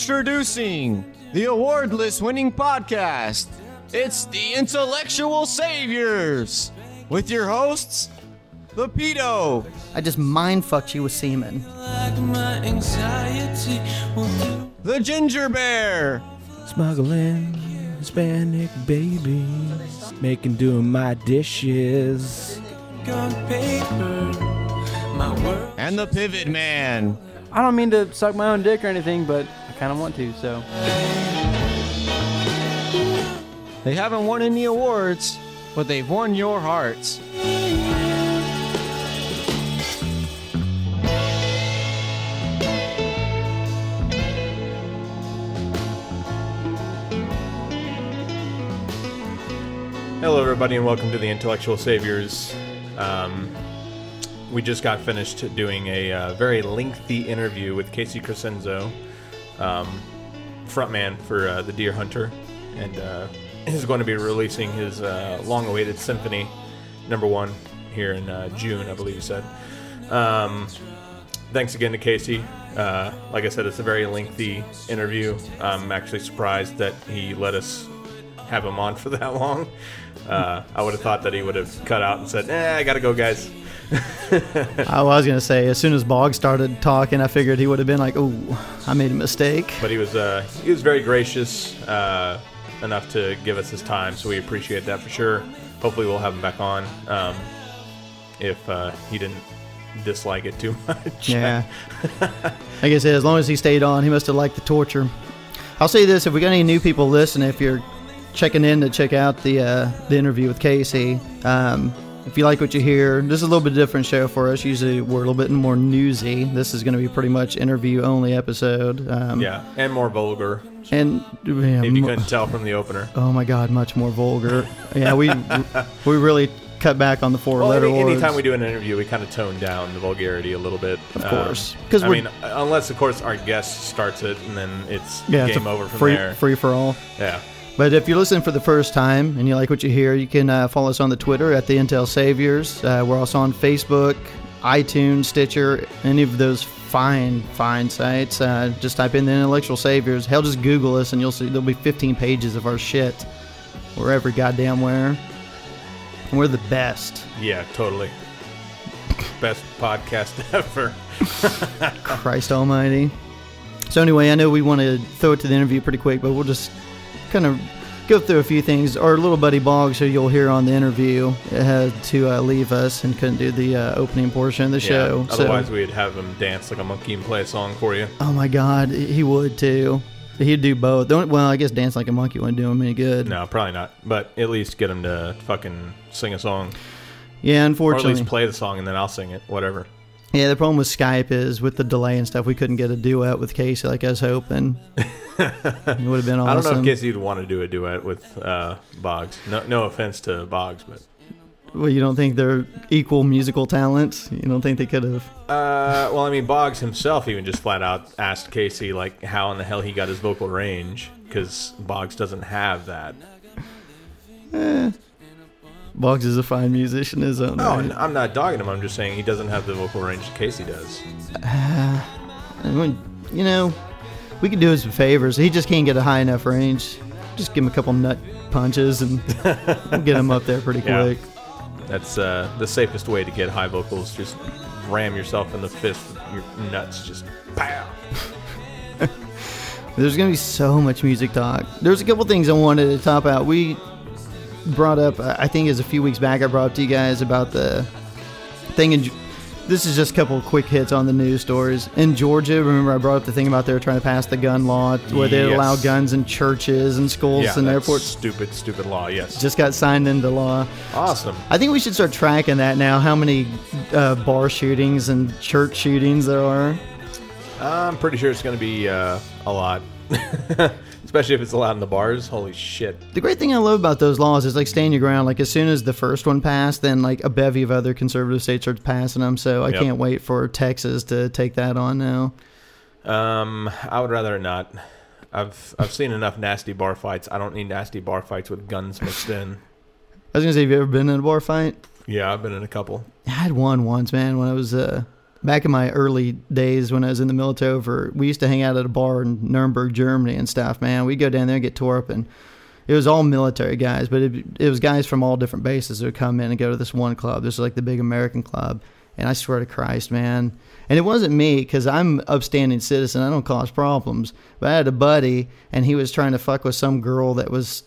Introducing the awardless winning podcast. It's the Intellectual Saviors with your hosts, the Pedo, I just mind fucked you with semen. like my anxiety will do? the Ginger Bear, Smuggling Hispanic babies, making doing my dishes. On paper, my world. and the Pivot Man. I don't mean to suck my own dick or anything, but I kind of want to. So They haven't won any awards, but they've won your hearts. Hello, everybody, and welcome to the Intellectual Saviors. Um, we just got finished doing a uh, very lengthy interview with Casey Crescenzo, um, frontman for uh, the Dear Hunter, and uh, he's going to be releasing his uh, long-awaited symphony number one here in uh, June, I believe he said. Um, thanks again to Casey. Uh, like I said, it's a very lengthy interview. I'm actually surprised that he let us have him on for that long. Uh, I would have thought that he would have cut out and said, "Eh, I gotta go, guys." I was gonna say, as soon as Bog started talking, I figured he would have been like, "Oh, I made a mistake." But he was uh, he was very gracious uh, enough to give us his time, so we appreciate that for sure. Hopefully, we'll have him back on um, if uh, he didn't dislike it too much. Yeah. like I said, as long as he stayed on, he must have liked the torture. I'll say this: if we got any new people listening, if you're checking in to check out the uh, the interview with Casey, um, if you like what you hear, this is a little bit different show for us. Usually, we're a little bit more newsy. This is going to be pretty much interview only episode. Um, yeah, and more vulgar. And yeah, If you couldn't tell from the opener. oh my God, much more vulgar. yeah, we we really cut back on the four Well, letter any, words. anytime we do an interview, we kind of tone down the vulgarity a little bit. Of Um, course. 'Cause I mean, unless of course our guest starts it, and then it's yeah, game a over from free, there. Free for all. Yeah. But if you're listening for the first time and you like what you hear, you can uh, follow us on the Twitter at the Intel Saviors. Uh, we're also on Facebook, iTunes, Stitcher, any of those fine, fine sites. Uh, just type in the Intellectual Saviors. Hell, just Google us and you'll see there'll be 15 pages of our shit wherever goddamn where. And we're the best. Yeah, totally. Best podcast ever. Christ Almighty. So anyway, I know we want to throw it to the interview pretty quick, but we'll just kind of go through a few things. Our little buddy Boggs, who you'll hear on the interview, had to uh, leave us and couldn't do the uh, opening portion of the show. Otherwise, so, we'd have him dance like a monkey and play a song for you. oh my God, he would too. He'd do both. Only- Well, I guess dance like a monkey wouldn't do him any good. No, probably not. But at least get him to fucking sing a song, Yeah, unfortunately. or at least play the song, and then I'll sing it. Whatever. Yeah, the problem with Skype is with the delay and stuff, we couldn't get a duet with Casey like I was hoping. it would have been awesome. I don't know if Casey'd want to do a duet with uh, Boggs. No, no offense to Boggs, but Well, you don't think they're equal musical talents? You don't think they could have? uh, well, I mean, Boggs himself even just flat out asked Casey like how in the hell he got his vocal range because Boggs doesn't have that. Boggs is a fine musician, in his own No, right. I'm not dogging him. I'm just saying he doesn't have the vocal range that Casey does. And when- you know, we could do him some favors. He just can't get a high enough range. Just give him a couple nut punches and we'll get him up there pretty Yeah. quick. That's uh, the safest way to get high vocals. Just ram yourself in the fist with your nuts. Just pow. There's gonna be so much music talk. There's a couple things I wanted to top out. We brought up, I think it was a few weeks back. I brought up to you guys about the thing in. This is just a couple of quick hits on the news stories in Georgia. Remember, I brought up the thing about they were trying to pass the gun law where they Yes. allow guns in churches and schools Yeah, and airports. Stupid, stupid law. Yes. Just got signed into law. awesome. I think we should start tracking that now. How many uh, bar shootings and church shootings there are? I'm pretty sure it's going to be uh, a lot, especially if it's allowed in the bars. Holy shit! The great thing I love about those laws is like stand your ground. Like as soon as the first one passed, then like a bevy of other conservative states started passing them. So I Yep. can't wait for Texas to take that on now. Um, I would rather not. I've I've seen enough nasty bar fights. I don't need nasty bar fights with guns mixed in. I was gonna say, have you ever been in a bar fight? Yeah, I've been in a couple. I had one once, man, when I was uh, back in my early days when I was in the military. Over, we used to hang out at a bar in Nuremberg, Germany, and stuff. Man, we'd go down there and get tore up, and it was all military guys, but it, it was guys from all different bases that would come in and go to this one club. This is like the big American club, and I swear to Christ, man. And it wasn't me because I'm upstanding citizen. I don't cause problems. But I had a buddy, and he was trying to fuck with some girl that was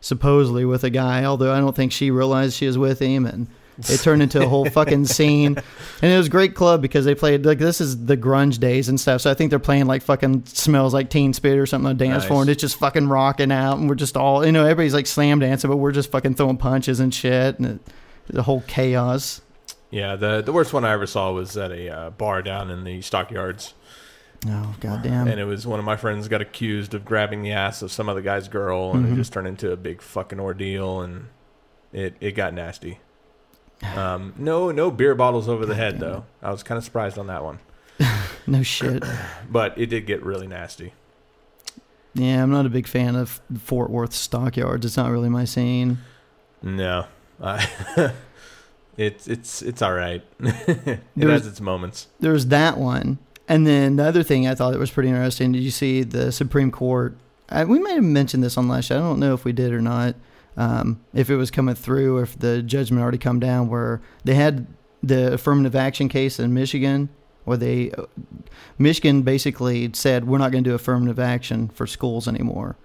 supposedly with a guy, although I don't think she realized she was with him, and it turned into a whole fucking scene. And it was a great club because they played like this is the grunge days and stuff. So I think they're playing like fucking smells like Teen Spirit or something on dance Nice. floor, and it's just fucking rocking out, and we're just all you know everybody's like slam dancing, but we're just fucking throwing punches and shit, and it, the whole chaos. Yeah, the the worst one I ever saw was at a uh, bar down in the stockyards, Oh goddamn! and it was one of my friends got accused of grabbing the ass of some other guy's girl, and Mm-hmm. it just turned into a big fucking ordeal, and it it got nasty. Um, no no beer bottles over the head though. I was kind of surprised on that one, no shit. but it did get really nasty. Yeah, I'm not a big fan of Fort Worth stockyards. It's not really my scene. No, I, it's it's it's all right. it There was- has its moments. There was that one, and then the other thing I thought that was pretty interesting. Did you see the Supreme Court? I, we might have mentioned this on last show. I don't know if we did or not. Um, if it was coming through, if the judgment already come down, where they had the affirmative action case in Michigan, where they Michigan basically said we're not going to do affirmative action for schools anymore,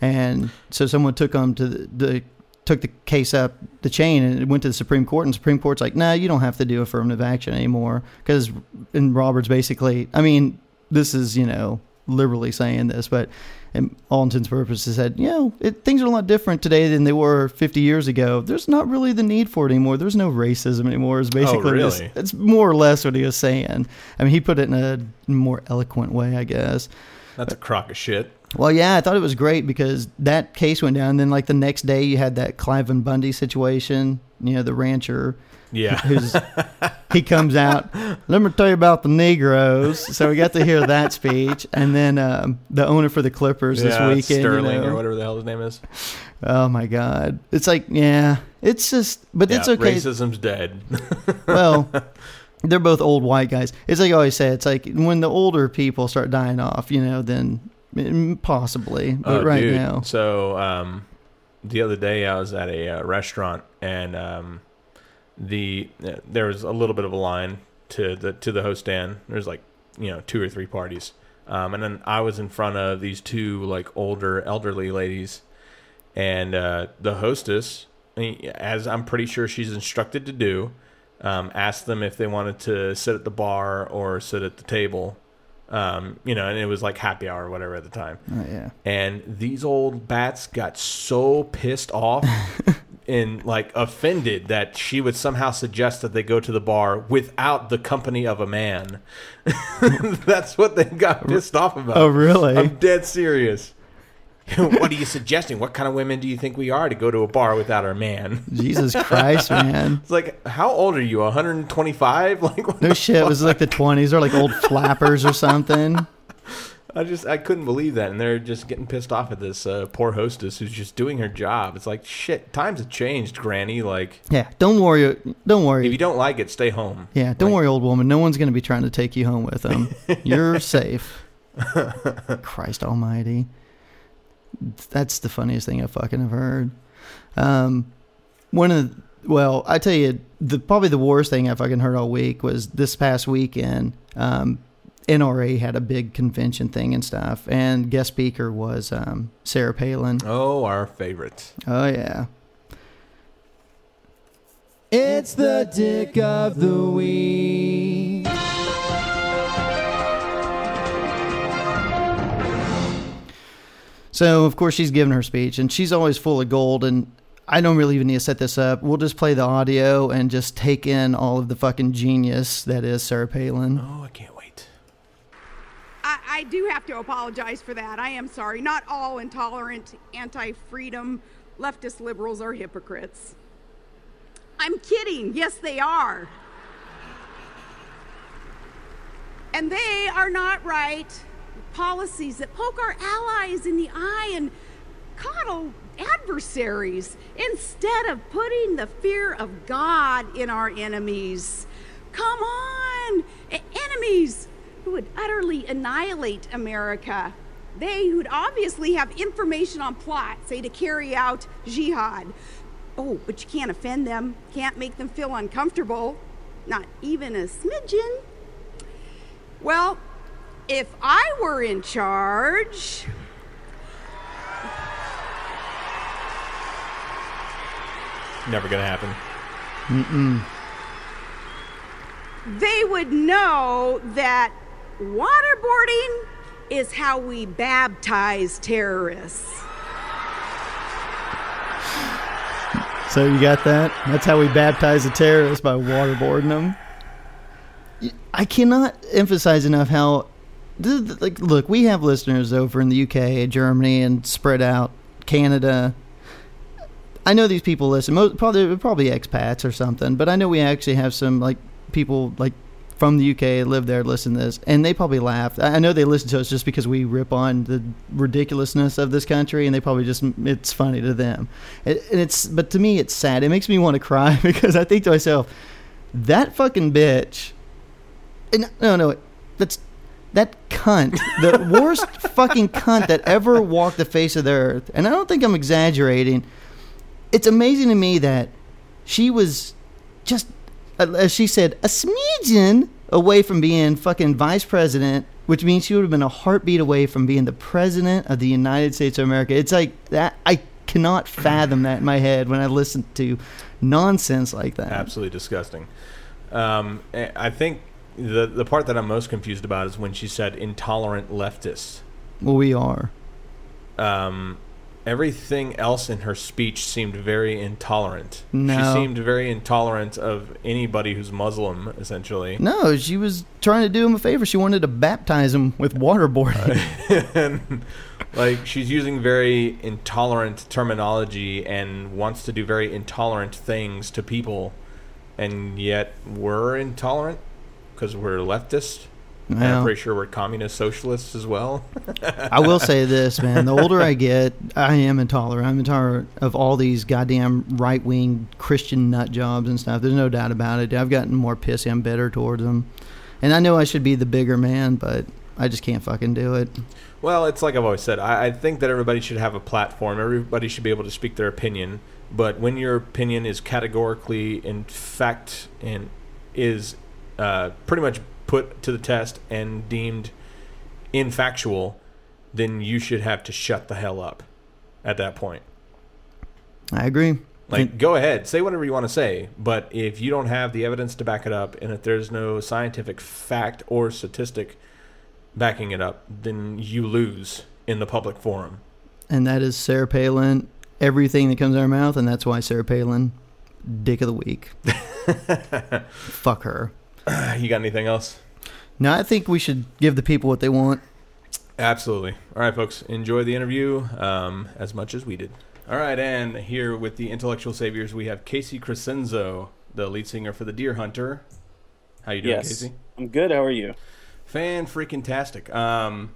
and so someone took them to the, the took the case up the chain and it went to the Supreme Court, and Supreme Court's like, no, you don't have to do affirmative action anymore. Because and Roberts basically, I mean, this is you know liberally saying this, but in all intents and purposes said, you know, it, things are a lot different today than they were 50 years ago. There's not really the need for it anymore. There's no racism anymore. Is oh, basically this- really? it's more or less what he was saying. I mean, he put it in a more eloquent way, I guess. That's a crock of shit. Well, yeah, I thought it was great because that case went down. And then, like the next day, you had that Cliven Bundy situation. You know, the rancher Yeah. who's he comes out. Let me tell you about the Negroes. So we got to hear that speech, and then um, the owner for the Clippers this yeah, weekend. you Sterling know. or whatever the hell his name is. Oh my God, it's like yeah, it's just, but it's okay. Racism's dead. Well, they're both old white guys. It's like I always say. It's like when the older people start dying off, you know, then mm, possibly. But Oh, right dude. now, So um, the other day I was at a uh, restaurant and um, the there was a little bit of a line to the to the host stand. There's like you know two or three parties, um, and then I was in front of these two like older elderly ladies, and uh, the hostess, as I'm pretty sure she's instructed to do, um, asked them if they wanted to sit at the bar or sit at the table. Um, you know, and it was like happy hour or whatever at the time oh, yeah. and these old bats got so pissed off and like offended that she would somehow suggest that they go to the bar without the company of a man. That's what they got pissed off about. Oh, really? I'm dead serious. what are you suggesting? What kind of women do you think we are to go to a bar without our man? Jesus Christ, man. It's like, how old are you? 125? Like, No shit. It was like the 20s or like old flappers or something. I just I couldn't believe that, and they're just getting pissed off at this uh, poor hostess who's just doing her job. It's like shit. Times have changed, Granny. Like Yeah, don't worry. Don't worry. if you don't like it, stay home. Yeah, don't Like, worry, old woman. No one's going to be trying to take you home with them. You're safe. Christ Almighty. That's the funniest thing I fucking have heard. Um, one of the, well, I tell you, the probably the worst thing I fucking heard all week was this past weekend. Um, NRA had a big convention thing and stuff, and guest speaker was um, Sarah Palin. Oh, our favorite. Oh yeah, It's the dick of the week. So of course she's giving her speech, and she's always full of gold. And I don't really even need to set this up. We'll just play the audio and just take in all of the fucking genius that is Sarah Palin. Oh, I can't. I, do have to apologize for that. I am sorry. Not all intolerant, anti freedom, leftist liberals are hypocrites. I'm kidding. Yes, they are. And they are not right. Policies that poke our allies in the eye and coddle adversaries instead of putting the fear of God in our enemies. Come on, enemies who would utterly annihilate America. They who'd obviously have information on plot, say to carry out jihad. Oh, but you can't offend them, can't make them feel uncomfortable, not even a smidgen. Well, if I were in charge, Never gonna happen. Mm-mm. they would know that waterboarding is how we baptize terrorists. So you got that? That's how we baptize the terrorists by waterboarding them. I cannot emphasize enough how, th- th- like, look, we have listeners over in the UK, Germany, and spread out Canada. I know these people listen. Most, probably, probably expats or something. But I know we actually have some like people like from the UK live there listen to this, and they probably laugh. I know they listen to us just because we rip on the ridiculousness of this country, and they probably just it's funny to them. It, and it's but to me it's sad. It makes me want to cry because I think to myself, that fucking bitch. And no, no, that's that cunt, the worst fucking cunt that ever walked the face of the earth. And I don't think I'm exaggerating. It's amazing to me that she was just, as she said, a smidgen away from being fucking vice president, which means she would have been a heartbeat away from being the president of the United States of America. It's like that. I cannot fathom that in my head when I listen to nonsense like that. Absolutely disgusting. Um, eh, I think the the part that I'm most confused about is when she said intolerant leftists. Well, we are. Um, everything else in her speech seemed very intolerant. She seemed very intolerant of anybody who's Muslim, essentially. No, she was trying to do him a favor. She wanted to baptize him with waterboarding. and like she's using very intolerant terminology and wants to do very intolerant things to people, and yet we're intolerant because we're leftist. And I'm pretty sure we're communist socialists as well. I will say this, man. The older I get, I am intolerant. I'm intolerant of all these goddamn right wing Christian nut jobs and stuff. There's no doubt about it. I've gotten more pissy and bitter towards them. And I know I should be the bigger man, but I just can't fucking do it. Well, it's like I've always said. I, I think that everybody should have a platform. Everybody should be able to speak their opinion. But when your opinion is categorically, in fact, and is uh, pretty much put to the test and deemed infactual, then you should have to shut the hell up at that point. I agree. Like, go ahead, say whatever you want to say, but if you don't have the evidence to back it up, and if there's no scientific fact or statistic backing it up, then you lose in the public forum. And that is Sarah Palin, everything that comes out of her mouth, and that's why Sarah Palin, dick of the week. Fuck her. You got anything else? No, I think we should give the people what they want. Absolutely. All right, folks, enjoy the interview um, as much as we did. All right, and here with the intellectual saviors, we have Casey Crescenzo, the lead singer for the Dear Hunter. How you doing, Yes. Casey? I'm good. How are you? Fan freaking tastic. Um,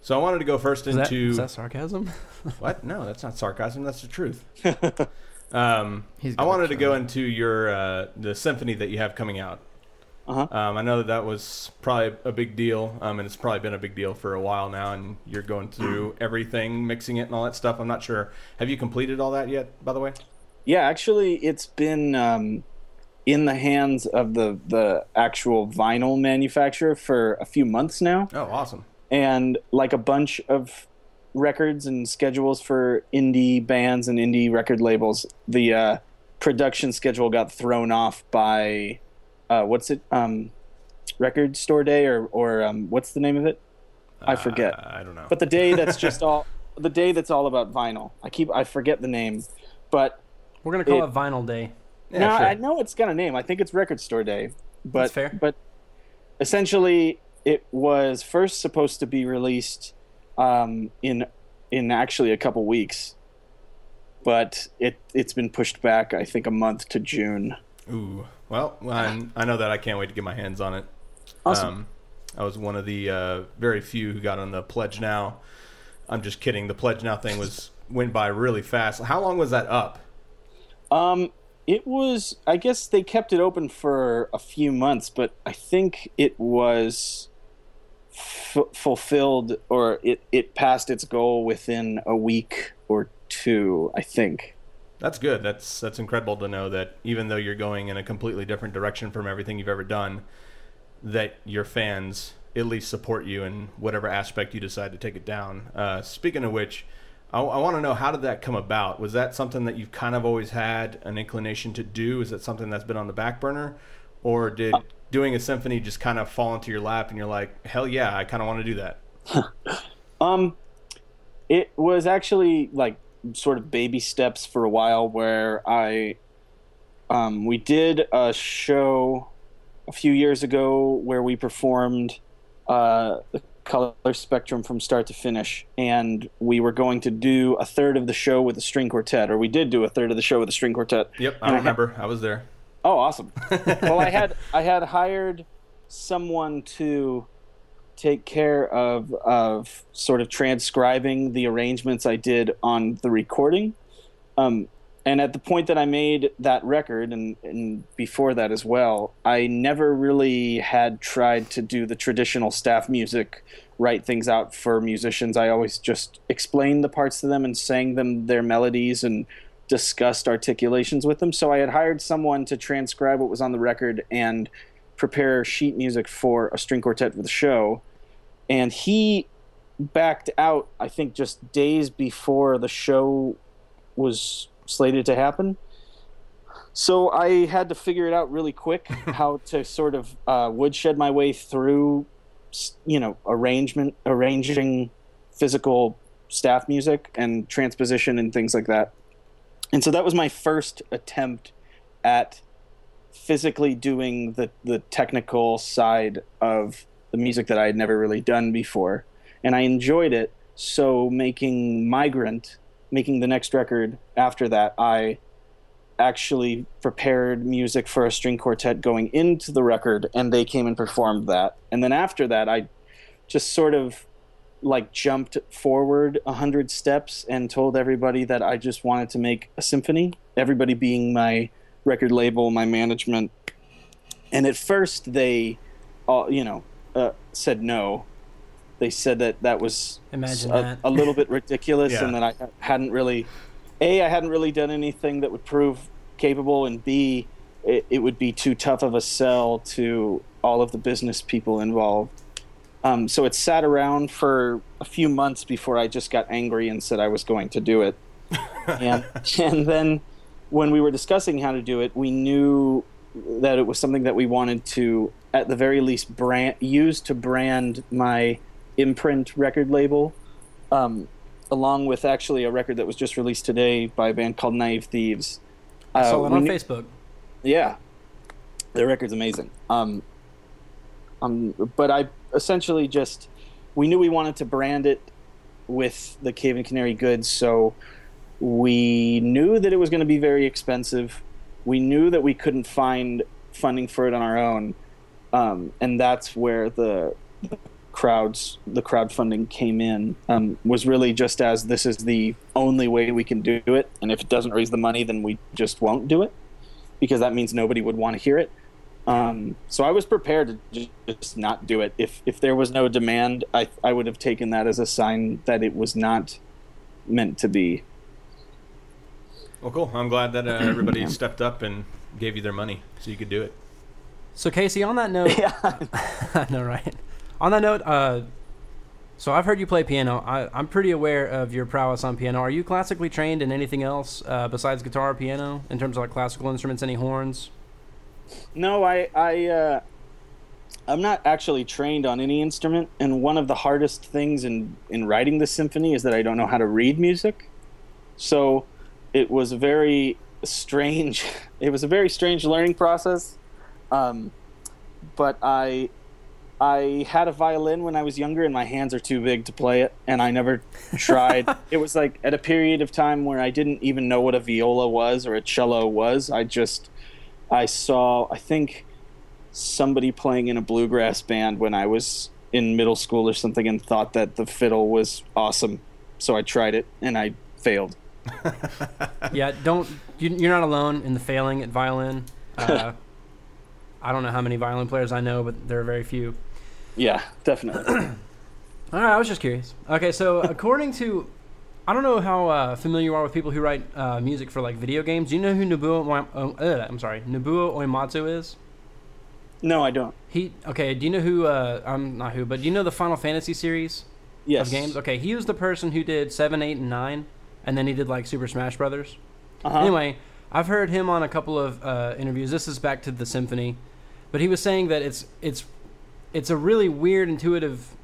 so I wanted to go first Is into is that sarcasm? what? No, that's not sarcasm. That's the truth. um, I wanted to go into your uh, the symphony that you have coming out. Uh-huh. Um, I know that that was probably a big deal, um, and it's probably been a big deal for a while now. And you're going through everything, mixing it, and all that stuff. I'm not sure. Have you completed all that yet? By the way. Yeah, actually, it's been um, in the hands of the the actual vinyl manufacturer for a few months now, Oh, awesome. and like a bunch of records and schedules for indie bands and indie record labels. The uh, production schedule got thrown off by uh, what's it? Um, Record Store Day or or um, what's the name of it? I forget. Uh, I don't know. but the day that's just all the day that's all about vinyl. I keep I forget the name, but We're gonna call It- it Vinyl Day. yeah, no, sure. I know it's got a name. I think it's Record Store Day. But That's fair. but essentially, it was first supposed to be released um, in in actually a couple weeks, but it it's been pushed back. I think a month to June. Ooh. Well, I'm, I know that I can't wait to get my hands on it. Awesome. Um, I was one of the uh, very few who got on the pledge now. I'm just kidding. The pledge now thing was went by really fast. How long was that up? Um, it was. I guess they kept it open for a few months, but I think it was f- fulfilled or it it passed its goal within a week or two. I think. That's good. That's that's incredible to know that even though you're going in a completely different direction from everything you've ever done, that your fans at least support you in whatever aspect you decide to take it down. Uh, speaking of which, I, I want to know how did that come about? Was that something that you've kind of always had an inclination to do? Is that something that's been on the back burner, or did doing a symphony just kind of fall into your lap and you're like, hell yeah, I kind of want to do that? Um, it was actually like sort of baby steps for a while where I, um, we did a show a few years ago where we performed uh, the color spectrum from start to finish, and we were going to do a third of the show with a string quartet, or we did do a third of the show with a string quartet. Yep, I And had- remember. I was there. Oh, awesome. well, I had I had hired someone to take care of of sort of transcribing the arrangements I did on the recording. Um, and at the point that I made that record, and, and before that as well, I never really had tried to do the traditional staff music, write things out for musicians. I always just explained the parts to them and sang them their melodies and discussed articulations with them. So I had hired someone to transcribe what was on the record and prepare sheet music for a string quartet for the show. And he backed out, I think, just days before the show was slated to happen. So I had to figure it out really quick how to sort of uh, woodshed my way through, you know, arrangement, arranging physical staff music and transposition and things like that. And so that was my first attempt at physically doing the, the technical side of the music that I had never really done before. And I enjoyed it. So making Migrant, making the next record after that, I actually prepared music for a string quartet going into the record and they came and performed that. And then after that, I just sort of like jumped forward a hundred steps and told everybody that I just wanted to make a symphony. Everybody being my record label, my management, and at first they, all you know, uh, said no. They said that that was Imagine a, that. a little bit ridiculous, Yeah. and that I hadn't really, a, I hadn't really done anything that would prove capable, and b, it, it would be too tough of a sell to all of the business people involved. Um, so it sat around for a few months before I just got angry and said I was going to do it. and and then when we were discussing how to do it, we knew that it was something that we wanted to, at the very least, brand use to brand my imprint record label, um, along with actually a record that was just released today by a band called Naive Thieves. I saw Uh, it on knew- Facebook. yeah, their record's amazing. Um, um, but I essentially just we knew we wanted to brand it with the Cave and Canary goods, so we knew that it was going to be very expensive. We knew that we couldn't find funding for it on our own, um, and that's where the, the crowds, the crowdfunding came in. Um, was really just as this is the only way we can do it, and if it doesn't raise the money, then we just won't do it because that means nobody would want to hear it. Um, so I was prepared to just not do it. If if there was no demand, I I would have taken that as a sign that it was not meant to be. Well, cool. I'm glad that uh, everybody stepped up and gave you their money so you could do it. So Casey, on that note, Yeah. I know, right? On that note, uh, so I've heard you play piano. I, I'm pretty aware of your prowess on piano. Are you classically trained in anything else uh, besides guitar or piano in terms of like classical instruments? Any horns? No, I I uh, I'm not actually trained on any instrument, and one of the hardest things in in writing the symphony is that I don't know how to read music. So it was a very strange. It was a very strange learning process. Um, but I I had a violin when I was younger, and my hands are too big to play it, and I never tried. it was like at a period of time where I didn't even know what a viola was or a cello was. I just I saw I think somebody playing in a bluegrass band when I was in middle school or something, and thought that the fiddle was awesome. So I tried it, and I failed. yeah, don't you, you're not alone in the failing at violin. Uh, I don't know how many violin players I know, but there are very few. Yeah, definitely. All right, I was just curious. Okay, so according to, I don't know how uh, familiar you are with people who write uh, music for like video games. Do you know who Nobuo? Oh, uh, I'm sorry, Nobuo Uematsu is? no, I don't. He okay. Do you know who? Uh, I'm not who, but do you know the Final Fantasy series Yes. of games? Okay, he was the person who did seven, eight, and nine, and then he did like Super Smash Brothers. Uh-huh. Anyway, I've heard him on a couple of uh, interviews. This is back to the symphony, but he was saying that it's it's it's a really weird, intuitive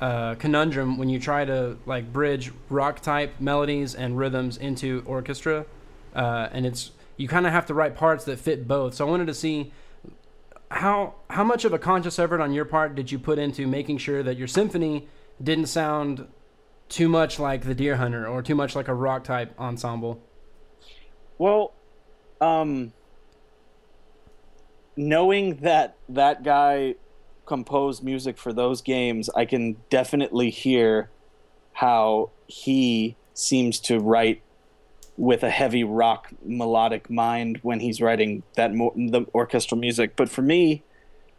uh, conundrum when you try to like bridge rock type melodies and rhythms into orchestra, uh, and it's you kind of have to write parts that fit both. So I wanted to see how how much of a conscious effort on your part did you put into making sure that your symphony didn't sound too much like the Dear Hunter or too much like a rock type ensemble. Well, um, knowing that that guy composed music for those games, I can definitely hear how he seems to write with a heavy rock melodic mind when he's writing that mo- the orchestral music. But for me,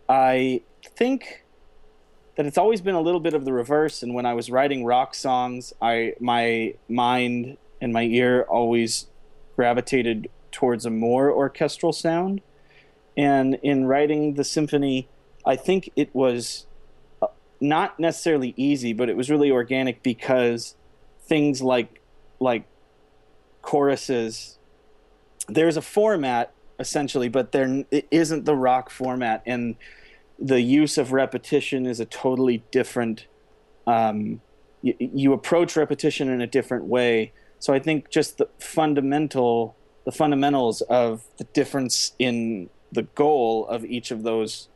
I think that it's always been a little bit of the reverse. And when I was writing rock songs, I my mind and my ear always gravitated towards a more orchestral sound. And in writing the symphony, I think it was uh, not necessarily easy, but it was really organic because things like like choruses there's a format essentially, but there it isn't the rock format, and the use of repetition is a totally different. Um, you, you approach repetition in a different way. So I think just the fundamental, the fundamentals of the difference in the goal of each of those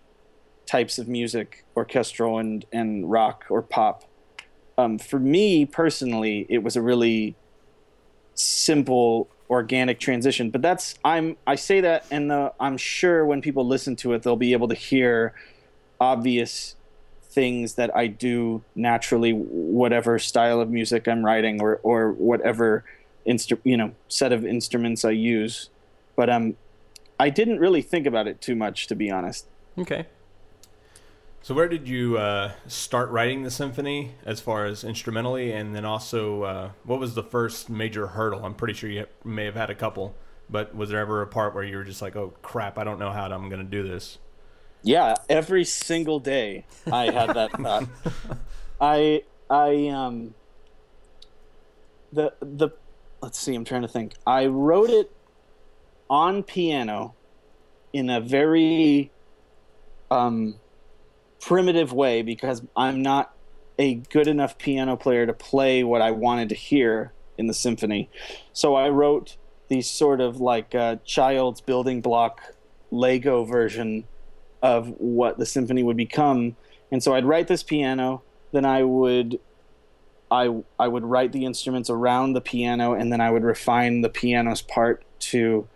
types of music, orchestral and and rock or pop. Um, for me personally, it was a really simple organic transition but that's i'm i say that and the, i'm sure when people listen to it they'll be able to hear obvious things that i do naturally whatever style of music i'm writing or or whatever instru- you know set of instruments i use but um i didn't really think about it too much to be honest Okay. So where did you uh, start writing the symphony, as far as instrumentally, and then also uh, what was the first major hurdle? I'm pretty sure you may have had a couple, but was there ever a part where you were just like, "Oh crap, I don't know how I'm going to do this"? Yeah, every single day I had that thought. I I um the the let's see, I'm trying to think. I wrote it on piano in a very um primitive way because I'm not a good enough piano player to play what I wanted to hear in the symphony. So I wrote these sort of like uh, child's building block Lego version of what the symphony would become. And so I'd write this piano, then I would I I would write the instruments around the piano and then I would refine the piano's part to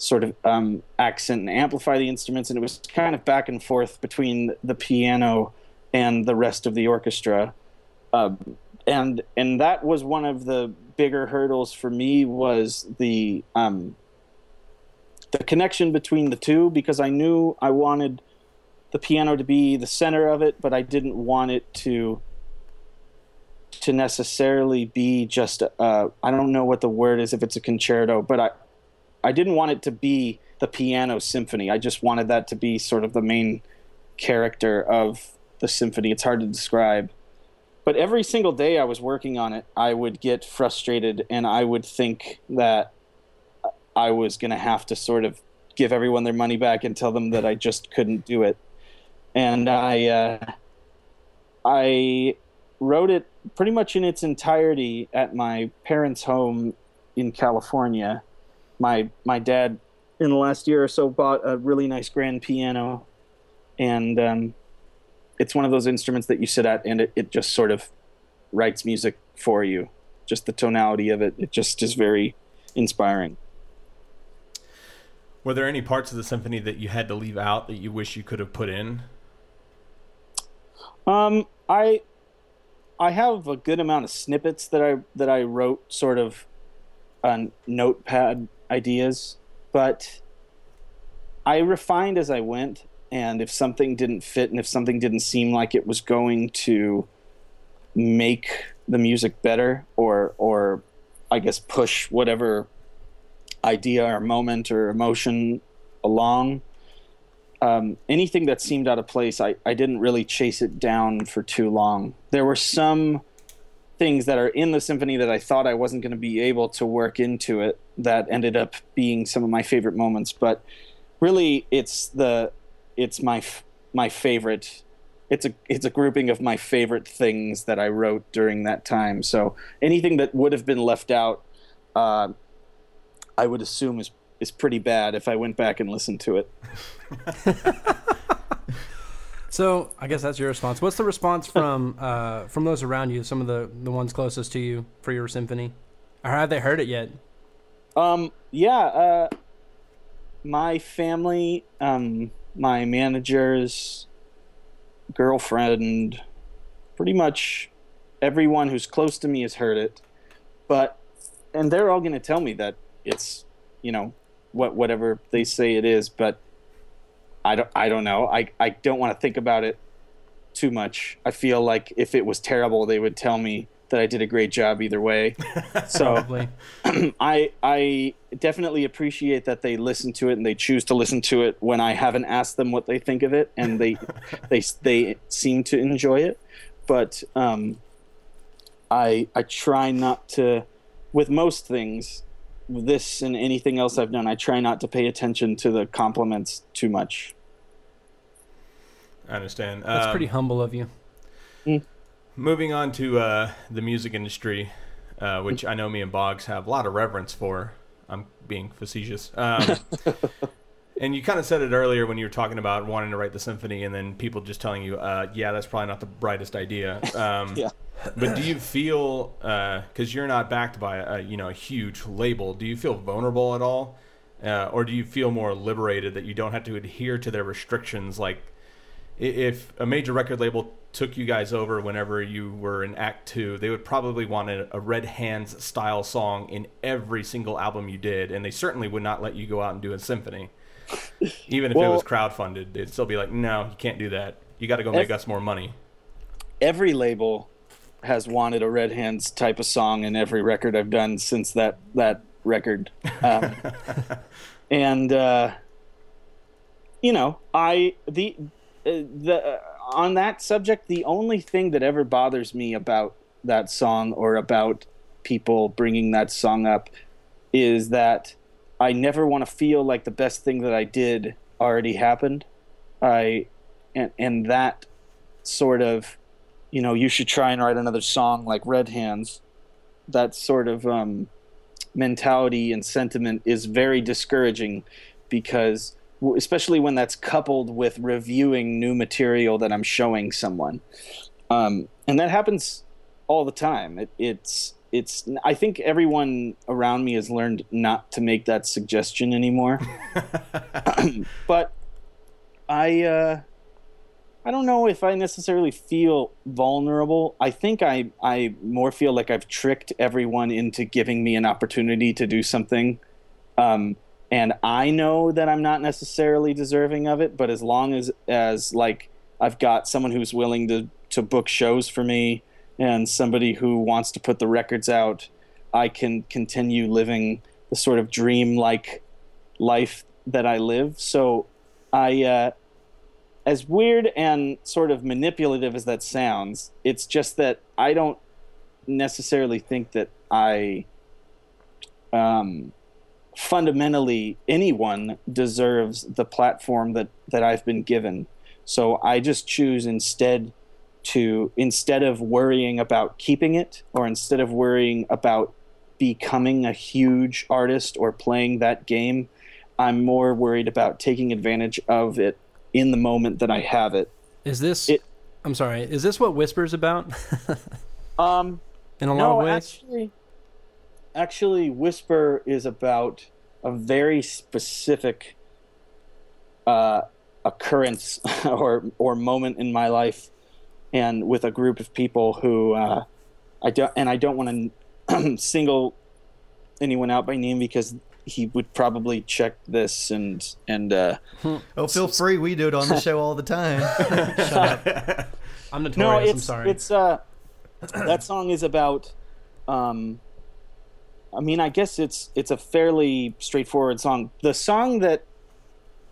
sort of um, accent and amplify the instruments and it was kind of back and forth between the piano and the rest of the orchestra. Uh, and and that was one of the bigger hurdles for me was the um, the connection between the two because I knew I wanted the piano to be the center of it, but I didn't want it to to necessarily be just uh, I don't know what the word is if it's a concerto, but I I didn't want it to be the piano symphony. I just wanted that to be sort of the main character of the symphony. It's hard to describe. But every single day I was working on it, I would get frustrated and I would think that I was going to have to sort of give everyone their money back and tell them that I just couldn't do it. And I uh, I wrote it pretty much in its entirety at my parents' home in California. My my dad in the last year or so bought a really nice grand piano, and um, it's one of those instruments that you sit at and it, it just sort of writes music for you. Just the tonality of it, it just is very inspiring. Were there any parts of the symphony that you had to leave out that you wish you could have put in? Um, I I have a good amount of snippets that I that I wrote sort of on notepad ideas, but I refined as I went. And if something didn't fit, and if something didn't seem like it was going to make the music better, or or I guess push whatever idea or moment or emotion along, um, anything that seemed out of place, I, I didn't really chase it down for too long. There were some things that are in the symphony that I thought I wasn't going to be able to work into it that ended up being some of my favorite moments. But really, it's the it's my my favorite. It's a it's a grouping of my favorite things that I wrote during that time. So anything that would have been left out, uh, I would assume is is pretty bad if I went back and listened to it. So I guess that's your response. What's the response from uh, from those around you? Some of the the ones closest to you for your symphony, or have they heard it yet? Um, yeah, uh, my family, um, my manager's girlfriend, pretty much everyone who's close to me has heard it, but and they're all going to tell me that it's you know what whatever they say it is, but I don't I don't know. I I don't want to think about it too much. I feel like if it was terrible, they would tell me that I did a great job either way. So. I I definitely appreciate that they listen to it and they choose to listen to it when I haven't asked them what they think of it and they they they seem to enjoy it. But um, I I try not to with most things this and anything else I've done I try not to pay attention to the compliments too much. I understand. That's Um, pretty humble of you. Moving on to uh, the music industry, uh, which I know me and Boggs have a lot of reverence for. I'm being facetious. Um, and you kind of said it earlier when you were talking about wanting to write the symphony, and then people just telling you, uh, "Yeah, that's probably not the brightest idea." Um, Yeah. But do you feel, because you're not backed by a you know a huge label, do you feel vulnerable at all, uh, or do you feel more liberated that you don't have to adhere to their restrictions like if a major record label took you guys over whenever you were in Act Two, they would probably want a, a Red Hands style song in every single album you did, and they certainly would not let you go out and do a symphony, even if it Well- was crowdfunded. They'd still be like, "No, you can't do that. You got to go make us more money." Every label has wanted a Red Hands type of song in every record I've done since that that record. Um, and uh, you know, I the uh, the uh, on that subject, the only thing that ever bothers me about that song or about people bringing that song up is that I never want to feel like the best thing that I did already happened. I and and that sort of you know you should try and write another song like Red Hands. That sort of um, mentality and sentiment is very discouraging because especially when that's coupled with reviewing new material that I'm showing someone, um, and that happens all the time. It, it's it's. I think everyone around me has learned not to make that suggestion anymore. but I uh, I don't know if I necessarily feel vulnerable. I think I I more feel like I've tricked everyone into giving me an opportunity to do something. Um, and I know that I'm not necessarily deserving of it, but as long as as like I've got someone who's willing to to book shows for me and somebody who wants to put the records out, I can continue living the sort of dream like life that I live. So I uh as weird and sort of manipulative as that sounds, it's just that I don't necessarily think that I um, fundamentally anyone deserves the platform that, that I've been given. So I just choose instead to instead of worrying about keeping it or instead of worrying about becoming a huge artist or playing that game, I'm more worried about taking advantage of it in the moment that I have it. Is this? It- I'm sorry. Is this what Whispers about? Um, In a lot no, of ways. actually, actually, Whisper is about a very specific uh, occurrence or or moment in my life and with a group of people who uh, I don't and I don't want to single anyone out by name because he would probably check this and and uh, Oh, feel free. We do it on the show all the time. I'm notorious. no, it's I'm sorry. it's uh that song is about um I mean, I guess it's it's a fairly straightforward song. The song that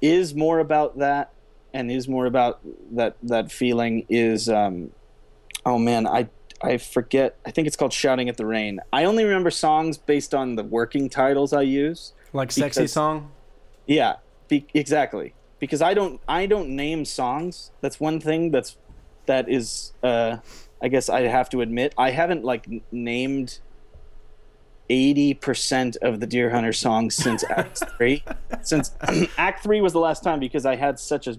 is more about that and is more about that that feeling is um oh man, I I forget. I think it's called Shouting at the Rain. I only remember songs based on the working titles I use. like sexy song. Yeah, be, exactly. Because I don't I don't name songs. That's one thing that's that is uh I guess I have to admit I haven't like named 80% of the Dear Hunter songs since Act 3. Since Act 3 was the last time because I had such a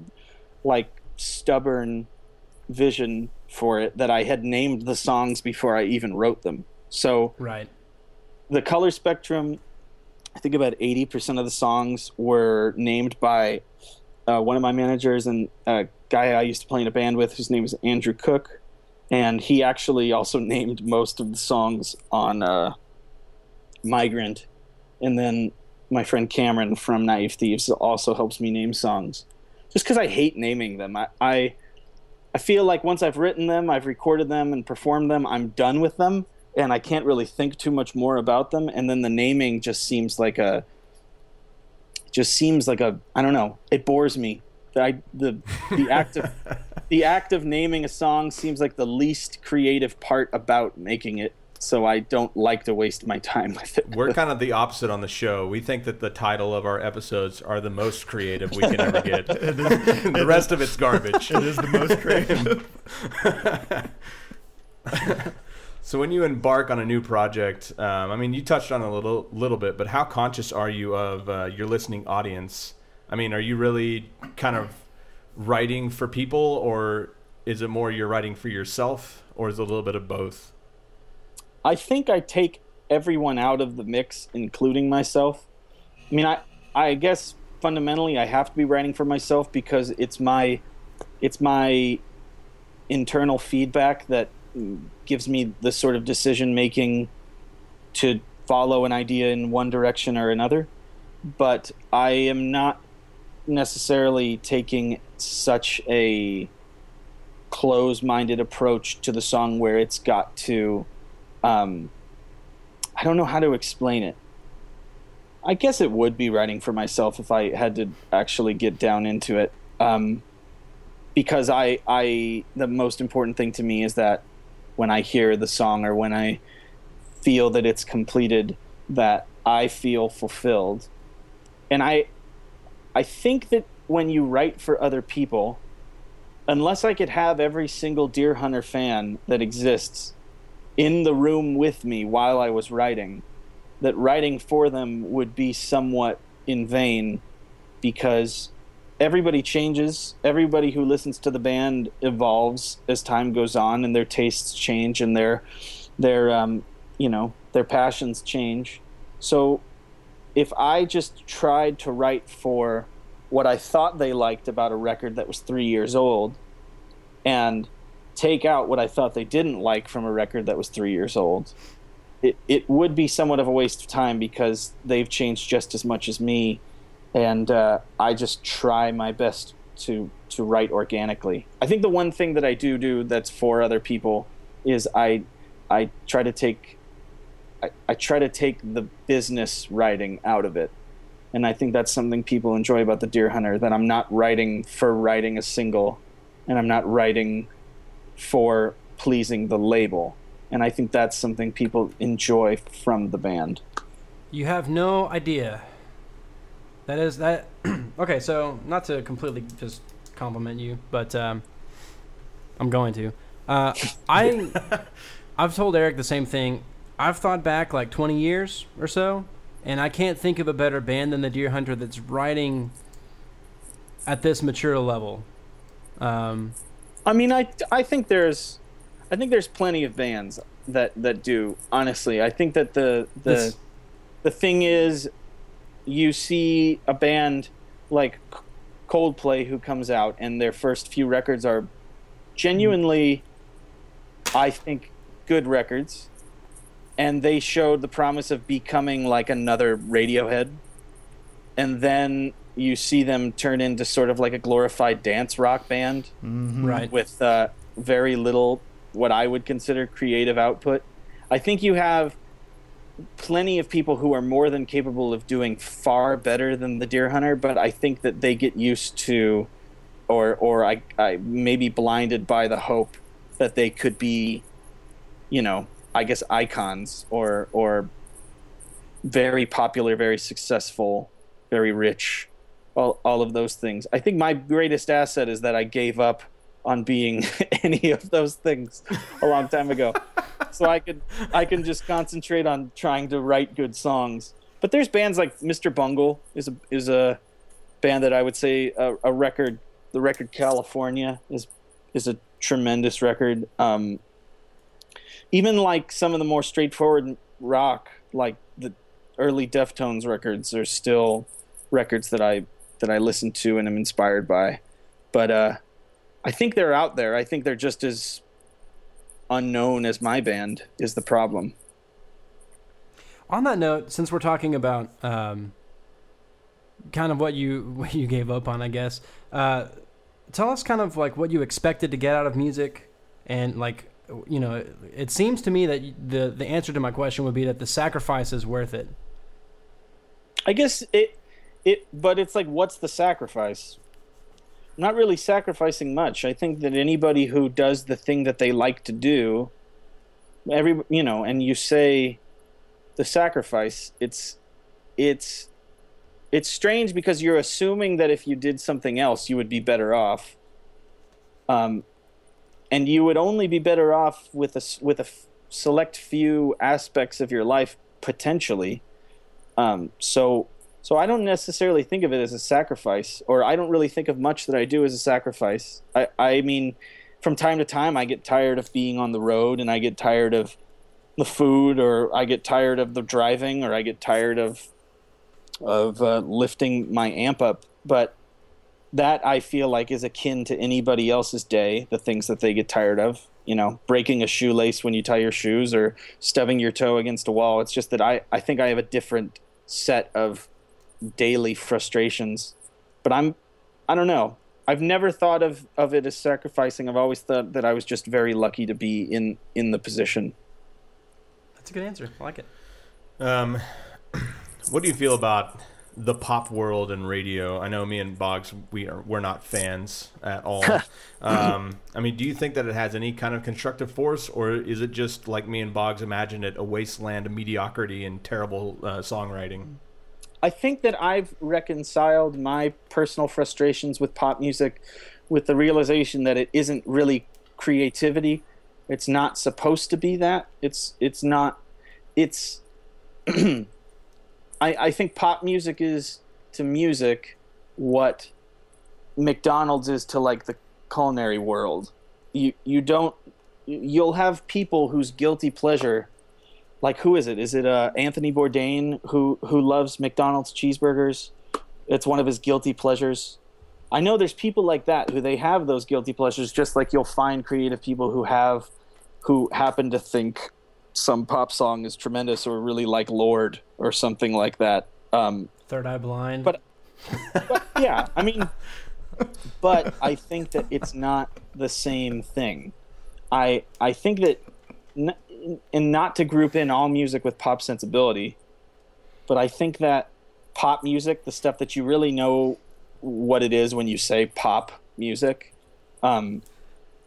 like stubborn vision for it that I had named the songs before I even wrote them. So Right. the color spectrum i think about 80% of the songs were named by uh, one of my managers and a guy i used to play in a band with. Whose name is andrew cook. And he actually also named most of the songs on uh, migrant. And then my friend cameron from naive thieves also helps me name songs. Just because i hate naming them. I i feel like once i've written them i've recorded them and performed them i'm done with them and I can't really think too much more about them. And then the naming just seems like a, just seems like a, I don't know. It bores me. I, the the act of the act of naming a song seems like the least creative part about making it. So I don't like to waste my time with it. We're kind of the opposite on the show. We think that the title of our episodes are the most creative we can ever get. the rest of it's garbage. it is the most creative. So when you embark on a new project, um, I mean, you touched on a little little bit, but how conscious are you of uh, your listening audience? I mean, are you really kind of writing for people, or is it more you're writing for yourself, or is it a little bit of both? I think I take everyone out of the mix, including myself. I mean, I I guess fundamentally I have to be writing for myself because it's my it's my internal feedback that gives me the sort of decision making to follow an idea in one direction or another. But I am not necessarily taking such a close minded approach to the song where it's got to um, I don't know how to explain it. I guess it would be writing for myself if I had to actually get down into it. Um, because I, I, the most important thing to me is that when I hear the song or when I feel that it's completed, that I feel fulfilled. And I, I think that when you write for other people, unless I could have every single Dear Hunter fan that exists in the room with me while I was writing, that writing for them would be somewhat in vain because everybody changes. Everybody who listens to the band evolves as time goes on, and their tastes change, and their their um, you know their passions change. So, if I just tried to write for what I thought they liked about a record that was three years old, and take out what I thought they didn't like from a record that was three years old, it, it would be somewhat of a waste of time because they've changed just as much as me, and uh, I just try my best to to write organically. I think the one thing that I do do that's for other people is I I try to take I, I try to take the business writing out of it. And I think that's something people enjoy about the Dear Hunter that I'm not writing for writing a single and I'm not writing for pleasing the label. And I think that's something people enjoy from the band. You have no idea. That is that. okay, so not to completely just compliment you, but um, I'm going to. Uh, I I've told Eric the same thing. I've thought back like 20 years or so, and I can't think of a better band than the Dear Hunter that's writing at this mature level. Um, I mean, I I think there's, I think there's plenty of bands that that do. Honestly, I think that the the This- the thing is, you see a band like Coldplay who comes out and their first few records are genuinely I think, good records, and they showed the promise of becoming like another Radiohead, and then you see them turn into sort of like a glorified dance rock band Right. with uh, very little what I would consider creative output. I think you have plenty of people who are more than capable of doing far better than the Dear Hunter, but I think that they get used to, or or I I may be blinded by the hope that they could be, you know, I guess icons or or very popular, very successful, very rich, all all of those things. I think my greatest asset is that I gave up on being any of those things a long time ago. so I could I can just concentrate on trying to write good songs. But there's bands like Mr. Bungle is a is a band that I would say a, a record the record California is is a tremendous record. Um, even like some of the more straightforward rock, like the early Deftones records, are still records that I that I listen to and am inspired by. But uh, I think they're out there. I think they're just as unknown as my band is the problem. On that note, since we're talking about um, kind of what you what you gave up on, I guess, uh, tell us kind of like what you expected to get out of music, and like you know, it, it seems to me that the the answer to my question would be that the sacrifice is worth it. I guess it it but it's like what's the sacrifice? I'm not really sacrificing much. I think that anybody who does the thing that they like to do every you know, and you say the sacrifice, it's it's it's strange because you're assuming that if you did something else you would be better off. Um and you would only be better off with a with a f- select few aspects of your life potentially. Um, so, so I don't necessarily think of it as a sacrifice, or I don't really think of much that I do as a sacrifice. I, I mean, from time to time, I get tired of being on the road, and I get tired of the food, or I get tired of the driving, or I get tired of of uh, lifting my amp up. But that I feel like is akin to anybody else's day. The things that they get tired of, you know, breaking a shoelace when you tie your shoes, or stubbing your toe against a wall. It's just that I I think I have a different set of daily frustrations. But I'm I don't know. I've never thought of, of it as sacrificing. I've always thought that I was just very lucky to be in, in the position. That's a good answer. I like it. Um, what do you feel about the pop world and radio? I know me and Boggs, we are we're not fans at all. um, I mean, do you think that it has any kind of constructive force, or is it just like me and Boggs imagined it, a wasteland of mediocrity and terrible uh, songwriting? I think that I've reconciled my personal frustrations with pop music with the realization that it isn't really creativity. It's not supposed to be that. It's it's not it's I I think pop music is to music what McDonald's is to like the culinary world. You you don't you'll have people whose guilty pleasure like who is it? Is it uh, Anthony Bourdain who who loves McDonald's cheeseburgers? It's one of his guilty pleasures. I know there's people like that who they have those guilty pleasures, just like you'll find creative people who have who happen to think some pop song is tremendous or really like Lorde or something like that. Um, Third Eye Blind. But- but yeah, I mean, but I think that it's not the same thing. I I think that, n- and not to group in all music with pop sensibility, but I think that pop music, the stuff that you really know what it is when you say pop music, um,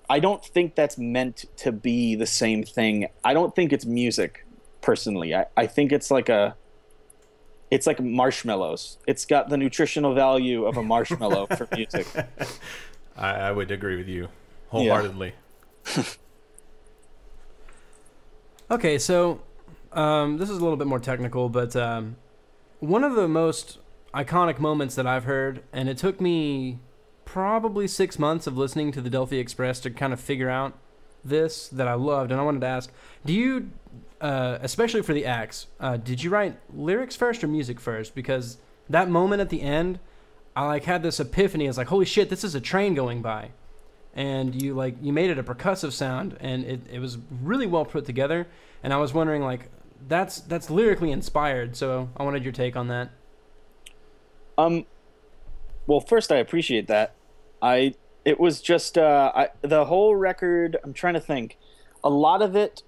I don't think that's meant to be the same thing. I don't think it's music, personally. I, I think it's like a it's like marshmallows. It's got the nutritional value of a marshmallow for music. I, I would agree with you wholeheartedly. Okay, so um, this is a little bit more technical, but um, one of the most iconic moments that I've heard, and it took me probably six months of listening to the Delphi Express to kind of figure out this that I loved, and I wanted to ask: Do you, uh, especially for the acts, uh, did you write lyrics first or music first? Because that moment at the end, I like had this epiphany. I was like, "Holy shit, this is a train going by." And you like you made it a percussive sound, and it, it was really well put together. And I was wondering like that's that's lyrically inspired. So I wanted your take on that. Um, well, first I appreciate that. I it was just uh, I, the whole record. I'm trying to think. A lot of it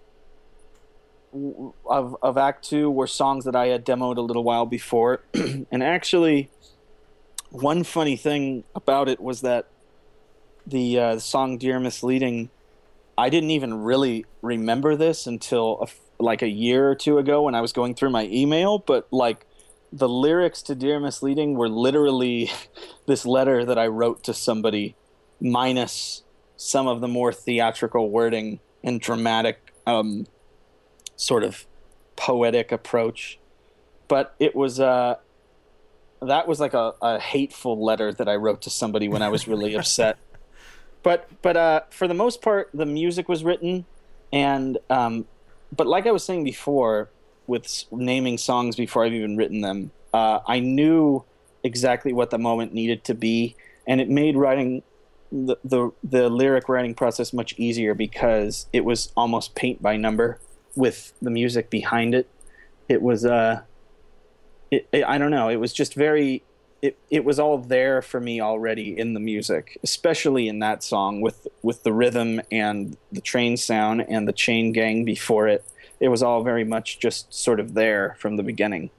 of of Act Two were songs that I had demoed a little while before, and actually, one funny thing about it was that the uh, song "Dear Ms. Leading," I didn't even really remember this until a like a year or two ago when I was going through my email, but like the lyrics to Dear Ms. Leading were literally this letter that I wrote to somebody, minus some of the more theatrical wording and dramatic, um, sort of poetic approach. But it was uh, that was like a, a hateful letter that I wrote to somebody when I was really upset. But but uh, for the most part, the music was written, and um, but like I was saying before, with naming songs before I've even written them, uh, I knew exactly what the moment needed to be, and it made writing the, the the lyric writing process much easier because it was almost paint by number with the music behind it. It was uh, it, it I don't know. It was just very. It, it was all there for me already in the music, especially in that song with with the rhythm and the train sound and the chain gang before it. It was all very much just sort of there from the beginning.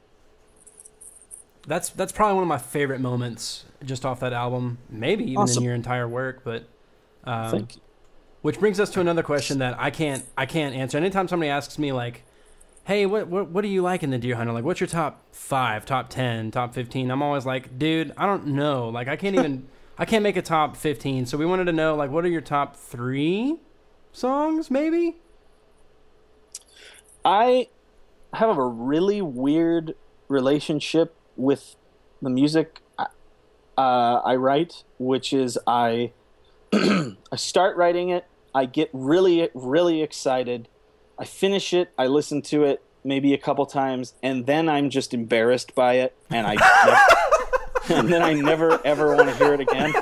That's that's probably one of my favorite moments just off that album, maybe even Awesome. in your entire work. But um, Thank you. which brings us to another question that I can't I can't answer. Anytime somebody asks me like, "Hey, what what what do you like in the Dear Hunter? Like, what's your top five, top ten, top 15? I'm always like, dude, I don't know. Like, I can't even I can't make a top fifteen. So we wanted to know like, what are your top three songs, maybe? I have a really weird relationship with the music uh, I write, which is I I start writing it, I get really really excited, I finish it, I listen to it maybe a couple times, and then I'm just embarrassed by it, and I never, and then I never ever want to hear it again.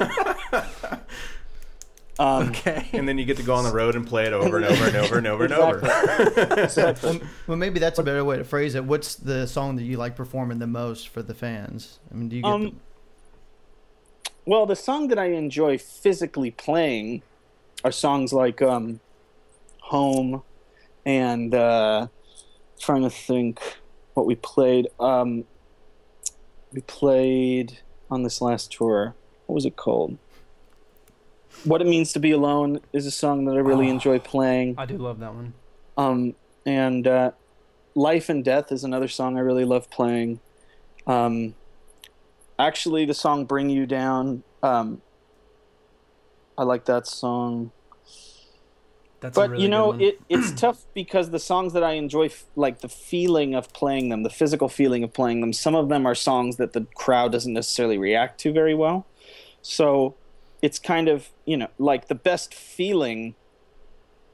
Um, Okay. And then you get to go on the road and play it over and over and over and over and over. Exactly. Well, maybe that's a better way to phrase it. What's the song that you like performing the most for the fans? I mean, do you get Um, Well, the song that I enjoy physically playing are songs like um, "Home" and uh, trying to think what we played. Um, we played on this last tour. What was it called? "What It Means to Be Alone" is a song that I really Oh. enjoy playing. I do love that one. Um, and uh, Life and Death is another song I really love playing. Um, actually, the song Bring You Down, um, I like that song. That's But really you know, it, it's tough because the songs that I enjoy, like the feeling of playing them, the physical feeling of playing them, some of them are songs that the crowd doesn't necessarily react to very well. So it's kind of, you know, like the best feeling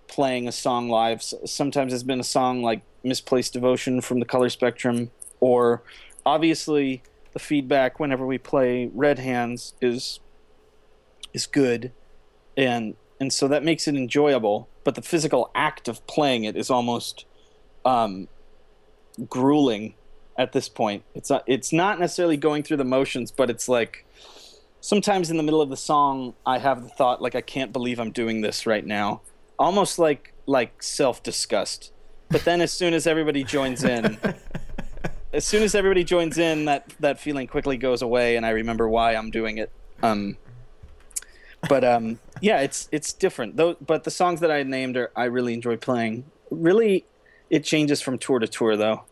playing a song live sometimes has been a song like Misplaced Devotion from the Color Spectrum, or obviously the feedback whenever we play Red Hands is is good. And and so that makes it enjoyable but the physical act of playing it is almost um, grueling at this point. It's not, it's not necessarily going through the motions but it's like sometimes in the middle of the song i have the thought like i can't believe i'm doing this right now. Almost like like self-disgust. But then as soon as everybody joins in as soon as everybody joins in that that feeling quickly goes away and i remember why i'm doing it. Um but um yeah it's it's different though but the songs that i named are i really enjoy playing really it changes from tour to tour though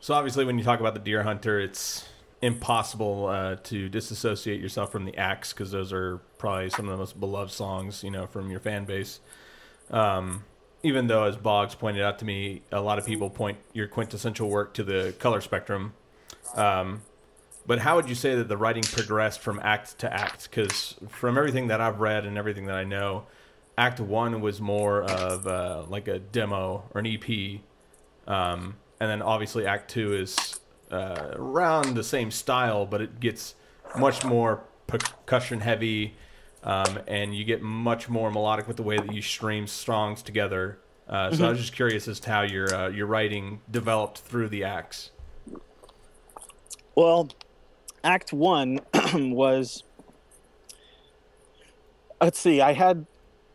So obviously, when you talk about the Dear Hunter, it's impossible uh, to disassociate yourself from the acts because those are probably some of the most beloved songs, you know, from your fan base. Um, even though, as Boggs pointed out to me, a lot of people point your quintessential work to the color spectrum. Um, but how would you say that the writing progressed from act to act? Because from everything that I've read and everything that I know, Act One was more of uh, like a demo or an EP, um, and then obviously Act Two is uh, around the same style, but it gets much more percussion heavy. um, and you get much more melodic with the way that you stream songs together. Uh, so Mm-hmm. I was just curious as to how your uh, your writing developed through the acts. Well, Act One was. Let's see. I had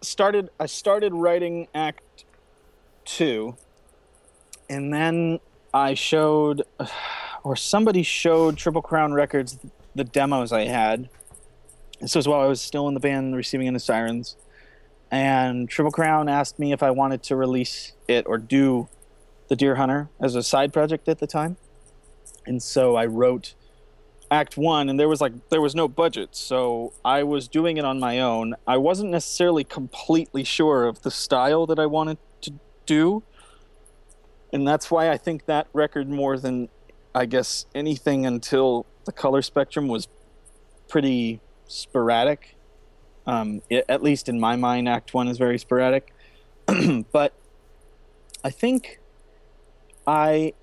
started. I started writing Act Two, and then I showed, or somebody showed Triple Crown Records the demos I had. This was while I was still in the band, Receiving End of Sirens, and Triple Crown asked me if I wanted to release it or do the Dear Hunter as a side project at the time and so I wrote Act One, and there was like there was no budget, so I was doing it on my own. I wasn't necessarily completely sure of the style that I wanted to do, and that's why I think that record more than I guess anything until the color spectrum was pretty sporadic. Um, it, at least in my mind, Act One is very sporadic, but I think I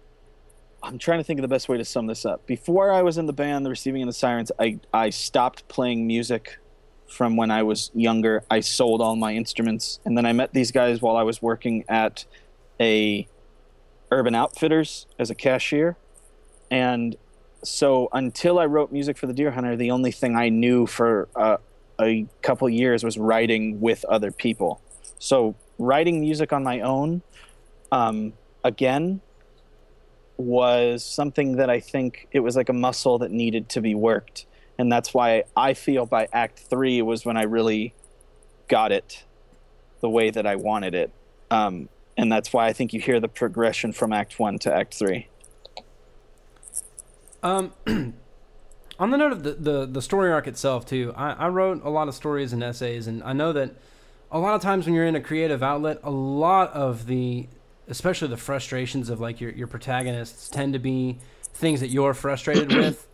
I'm trying to think of the best way to sum this up. Before I was in the band, the Receiving End of Sirens, I, I stopped playing music from when I was younger. I sold all my instruments, and then I met these guys while I was working at a Urban Outfitters as a cashier. And so until I wrote music for the Dear Hunter, the only thing I knew for uh, a couple years was writing with other people. So writing music on my own, um, again, was something that I think it was like a muscle that needed to be worked. And that's why I feel by act three was when I really got it the way that I wanted it. Um, and that's why I think you hear the progression from act one to act three. Um, on the note of the, the, the story arc itself, too, I, I wrote a lot of stories and essays, and I know that a lot of times when you're in a creative outlet, a lot of the, especially the frustrations of like your, your protagonists, tend to be things that you're frustrated with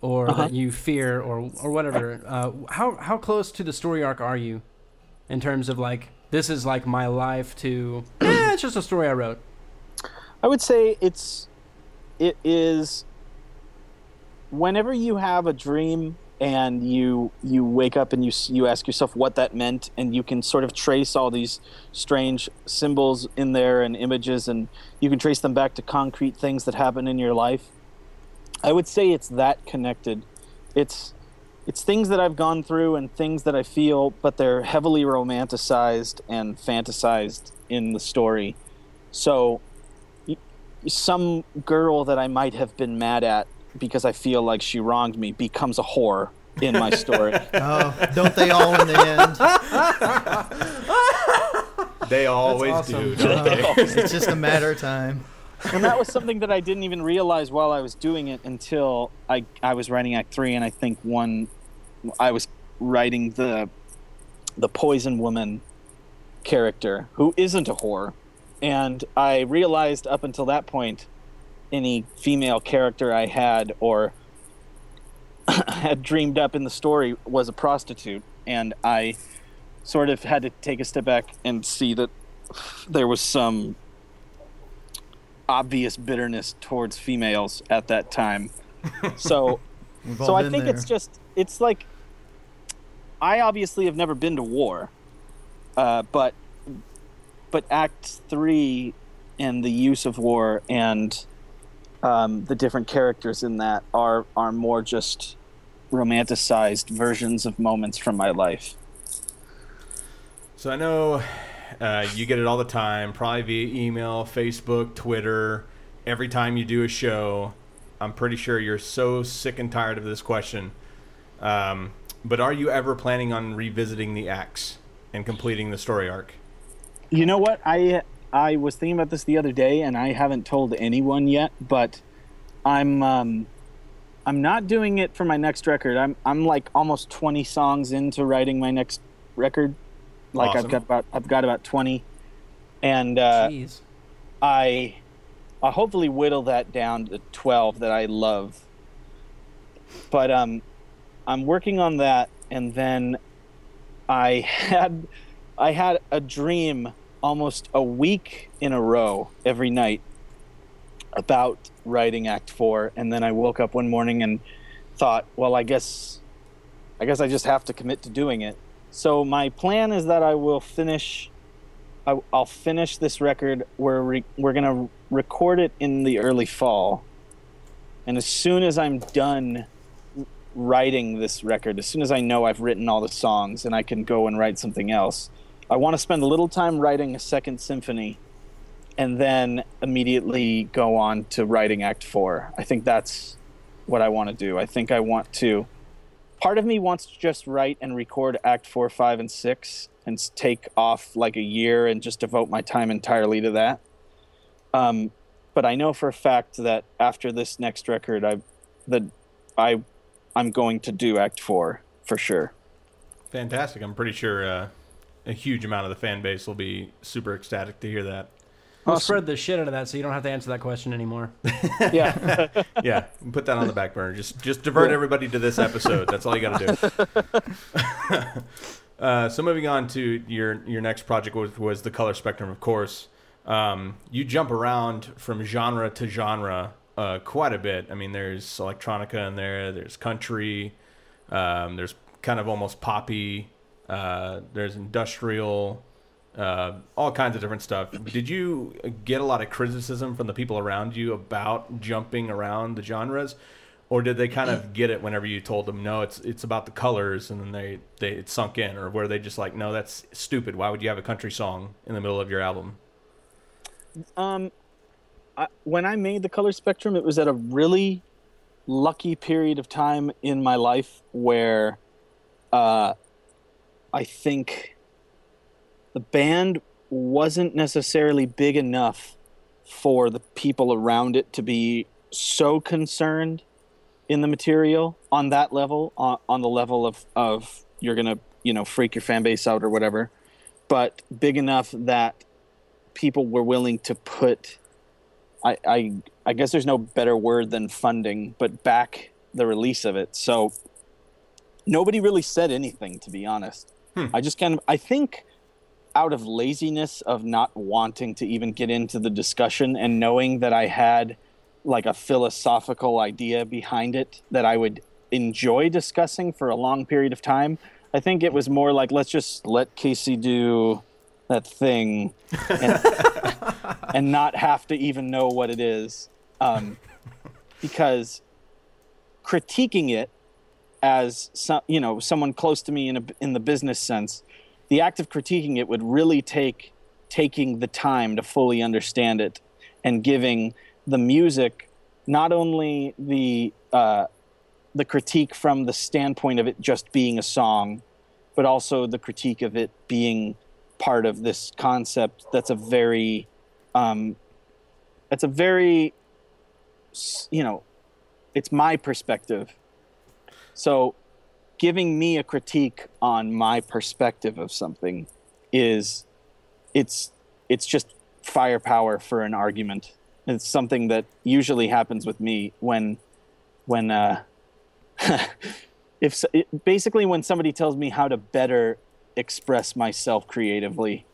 or that you fear or, or whatever. Uh, how, how close to the story arc are you in terms of like, this is like my life to, eh, it's just a story I wrote? I would say it's it is whenever you have a dream and you you wake up and you you ask yourself what that meant and you can sort of trace all these strange symbols in there and images and you can trace them back to concrete things that happen in your life. I would say it's that connected. It's it's things that i've gone through and things that i feel but they're heavily romanticized and fantasized in the story. So some girl that i might have been mad at because I feel like she wronged me becomes a whore in my story. Oh, don't they all in the end? They always awesome. do, don't they? It's just a matter of time. and that was something that I didn't even realize while I was doing it until I I was writing Act Three, and I think one I was writing the the poison woman character who isn't a whore, and I realized up until that point any female character I had or had dreamed up in the story was a prostitute, and I sort of had to take a step back and see that there was some obvious bitterness towards females at that time. So, so I think there. it's just it's like I obviously have never been to war, uh, but but Act Three and the use of war and um, the different characters in that are are more just romanticized versions of moments from my life. So I know uh, you get it all the time, probably via email, Facebook, Twitter. Every time you do a show, I'm pretty sure you're so sick and tired of this question. Um, but are you ever planning on revisiting the acts and completing the story arc? You know what? I I was thinking about this the other day, and I haven't told anyone yet. But I'm um, I'm not doing it for my next record. I'm I'm like almost 20 songs into writing my next record. Like Awesome. I've got about I've got about 20, and uh, Jeez. I I hopefully whittle that down to 12 that I love. But um, I'm working on that, and then I had I had a dream almost a week in a row every night about writing Act Four, and then I woke up one morning and thought, well, I guess I guess I just have to commit to doing it. So my plan is that I will finish. I, I'll finish this record. We're re, we're gonna record it in the early fall, and as soon as I'm done writing this record, as soon as I know I've written all the songs and I can go and write something else, I want to spend a little time writing a second symphony, and then immediately go on to writing Act Four. I think that's what I want to do. I think I want to part of me wants to just write and record act four five and six and take off like a year and just devote my time entirely to that um, but i know for a fact that after this next record i that i i'm going to do act four for sure Fantastic. I'm pretty sure uh, a huge amount of the fan base will be super ecstatic to hear that. We'll spread the shit out of that so you don't have to answer that question anymore. yeah Yeah, put that on the back burner. Just just divert everybody to this episode. That's all you got to do. uh, so moving on to your your next project was, was the color spectrum, of course. Um, you jump around from genre to genre uh, quite a bit. I mean, there's electronica in there. There's country. Um, there's kind of almost poppy. Uh, there's industrial. Uh, all kinds of different stuff. Did you get a lot of criticism from the people around you about jumping around the genres, or did they kind of get it whenever you told them no, it's it's about the colors, and then they they it sunk in, or were they just like no, that's stupid. Why would you have a country song in the middle of your album? um I, when i made the color spectrum it was at a really lucky period of time in my life where uh i think the band wasn't necessarily big enough for the people around it to be so concerned in the material on that level on, on the level of of you're gonna you know freak your fan base out or whatever but big enough that people were willing to put I, I I guess there's no better word than funding, but back the release of it. So nobody really said anything to be honest. I just kind of I think out of laziness of not wanting to even get into the discussion and knowing that I had like a philosophical idea behind it that I would enjoy discussing for a long period of time. I think it was more like let's just let Casey do that thing and, and not have to even know what it is um, because critiquing it as some, you know someone close to me in a, in the business sense the act of critiquing it would really take taking the time to fully understand it and giving the music not only the uh, the critique from the standpoint of it just being a song but also the critique of it being part of this concept that's a very um, that's a very you know it's my perspective so giving me a critique on my perspective of something is it's it's just firepower for an argument. It's something that usually happens with me when when uh if s- it, basically when somebody tells me how to better express myself creatively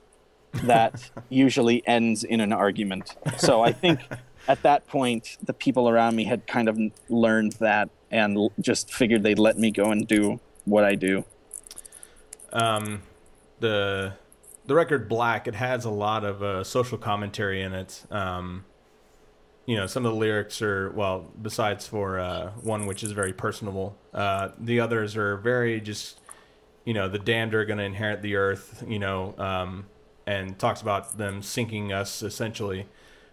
that usually ends in an argument. So i think at that point the people around me had kind of learned that and l- just figured they'd let me go and do what i do um, the the record Black it has a lot of uh, social commentary in it. Um, you know, some of the lyrics are well, besides for uh, one which is very personable, uh, the others are very just you know the damned are going to inherit the earth. You know, um, and talks about them sinking us essentially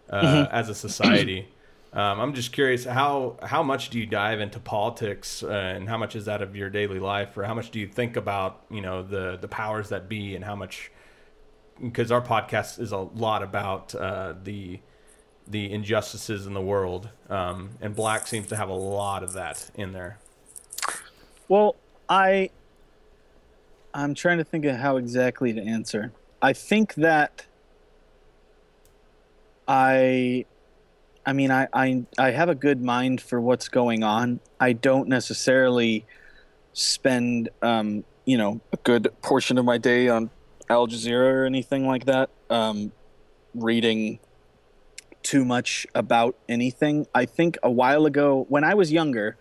uh, as a society. Um, I'm just curious how how much do you dive into politics, uh, and how much is that of your daily life, or how much do you think about you know the the powers that be, and how much because our podcast is a lot about uh, the the injustices in the world, um, and Black seems to have a lot of that in there. Well, I I'm trying to think of how exactly to answer. I think that I I mean I I I have a good mind for what's going on. I don't necessarily spend um, you know, a good portion of my day on Al Jazeera or anything like that. Um, reading too much about anything. I think a while ago when I was younger,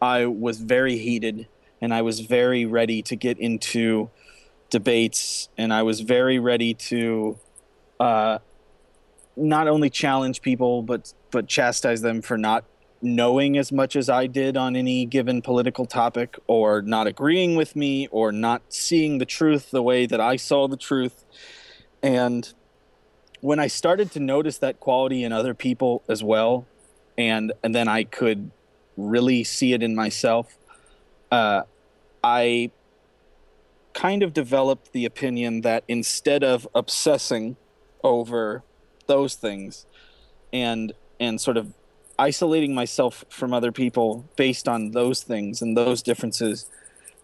I was very heated and I was very ready to get into debates, and I was very ready to uh, not only challenge people but but chastise them for not knowing as much as I did on any given political topic, or not agreeing with me, or not seeing the truth the way that I saw the truth. And when I started to notice that quality in other people as well, and and then I could really see it in myself, uh, I kind of developed the opinion that instead of obsessing over those things and and sort of isolating myself from other people based on those things and those differences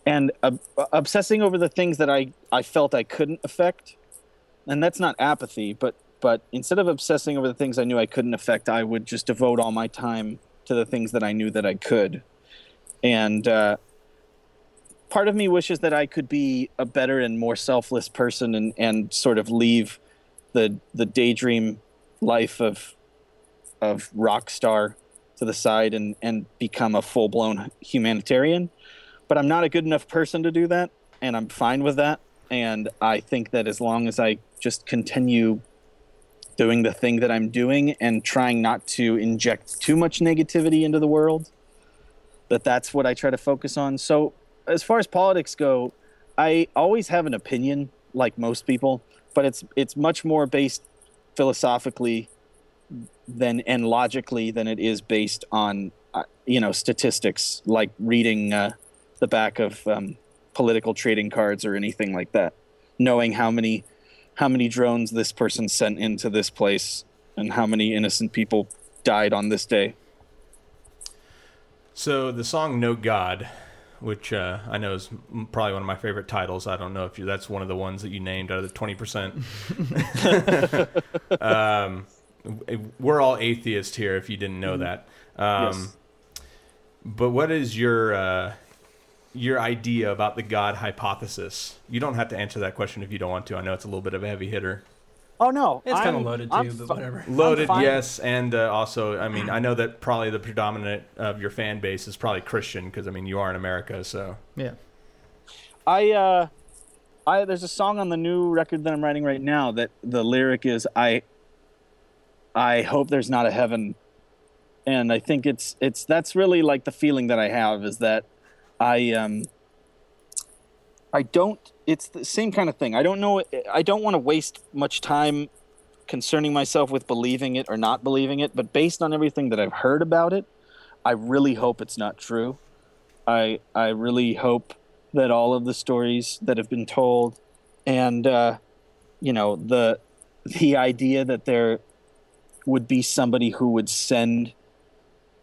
and uh, obsessing over the things that I, I felt I couldn't affect. And that's not apathy but but instead of obsessing over the things I knew I couldn't affect I would just devote all my time to the things that I knew that I could. And uh, part of me wishes that I could be a better and more selfless person and, and sort of leave the the daydream life of of rock star to the side and and become a full blown humanitarian. But I'm not a good enough person to do that, and I'm fine with that. And I think that as long as I just continue doing the thing that I'm doing and trying not to inject too much negativity into the world, that that's what I try to focus on. So as far as politics go, I always have an opinion, like most people, but it's it's much more based philosophically than and logically than it is based on uh, you know statistics like reading uh, the back of um, political trading cards or anything like that. Knowing how many how many drones this person sent into this place and how many innocent people died on this day. So the song "No God," which uh, I know is probably one of my favorite titles. I don't know if you, that's one of the ones that you named out of the twenty percent. um, we're all atheists here. If you didn't know that, um, Yes. but what is your uh, your idea about the God hypothesis? You don't have to answer that question if you don't want to. I know it's a little bit of a heavy hitter. Oh no It's kind of I'm- loaded I'm too, but fi- whatever. Loaded, yes, and uh, also, I mean, I know that probably the predominant of your fan base is probably Christian because I mean you are in America, so Yeah. I uh I there's a song on the new record that I'm writing right now that the lyric is I I hope there's not a heaven. And I think it's it's that's really like the feeling that I have is that I um I don't it's the same kind of thing. I don't know I don't want to waste much time concerning myself with believing it or not believing it, but based on everything that I've heard about it, I really hope it's not true. I I really hope that all of the stories that have been told and uh, you know the the idea that there would be somebody who would send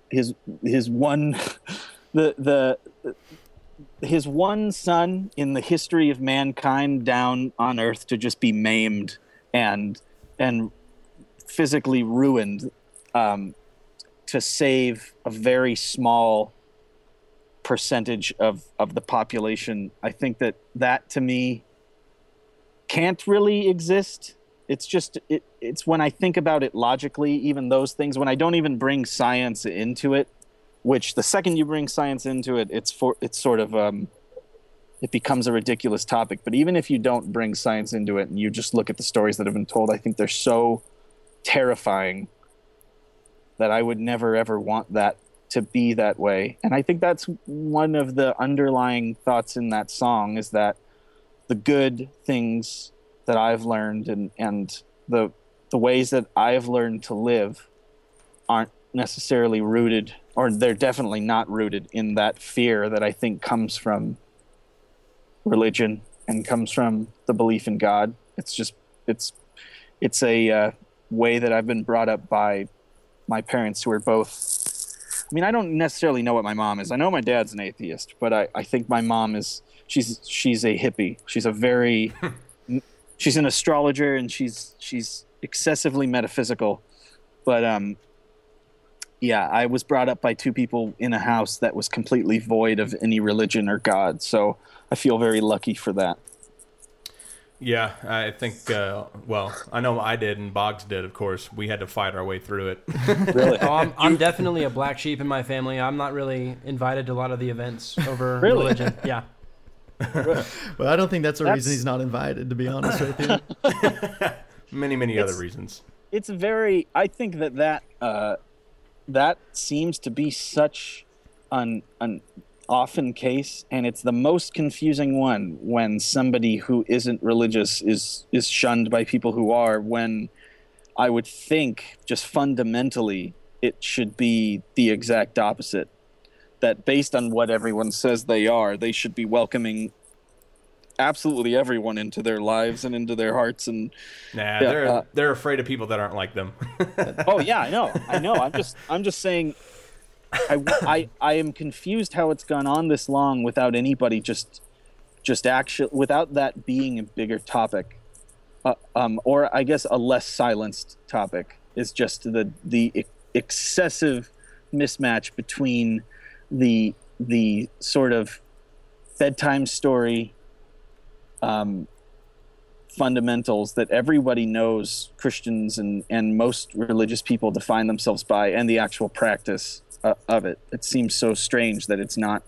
his his one the the his one son in the history of mankind down on earth to just be maimed and and physically ruined um, to save a very small percentage of of the population. I think that that to me can't really exist. It's just it, it's when i think about it logically even those things when i don't even bring science into it which the second you bring science into it it's for it's sort of um it becomes a ridiculous topic but even if you don't bring science into it and you just look at the stories that have been told i think they're so terrifying that i would never ever want that to be that way. And I think that's one of the underlying thoughts in that song is that the good things that I've learned and, and the the ways that I've learned to live aren't necessarily rooted or they're definitely not rooted in that fear that I think comes from religion and comes from the belief in God. It's just it's it's a uh, way that I've been brought up by my parents who are both I mean, I don't necessarily know what my mom is. I know my dad's an atheist, but I, I think my mom is she's she's a hippie. She's a very she's an astrologer and she's she's excessively metaphysical. But um yeah, I was brought up by two people in a house that was completely void of any religion or God. So I feel very lucky for that. yeah, I think. Uh, well, I know I did, and Boggs did. Of course, we had to fight our way through it. Really? Oh, I'm, I'm definitely a black sheep in my family. I'm not really invited to a lot of the events over Really? religion. Yeah. well, I don't think that's the That's- reason he's not invited. To be honest with you. Many, many other reasons. it's very i think that that uh that seems to be such an an often case and it's the most confusing one when somebody who isn't religious is is shunned by people who are when i would think just fundamentally it should be the exact opposite that based on what everyone says they are they should be welcoming absolutely everyone into their lives and into their hearts and Nah, Yeah, they're uh, they're afraid of people that aren't like them. oh yeah, I know, I know. I'm just, I'm just saying. I, I, I am confused how it's gone on this long without anybody just, just actually without that being a bigger topic, uh, um, or I guess a less silenced topic is just the the excessive mismatch between the the sort of bedtime story um, fundamentals that everybody knows Christians and, and most religious people define themselves by and the actual practice uh, of it. It seems so strange that it's not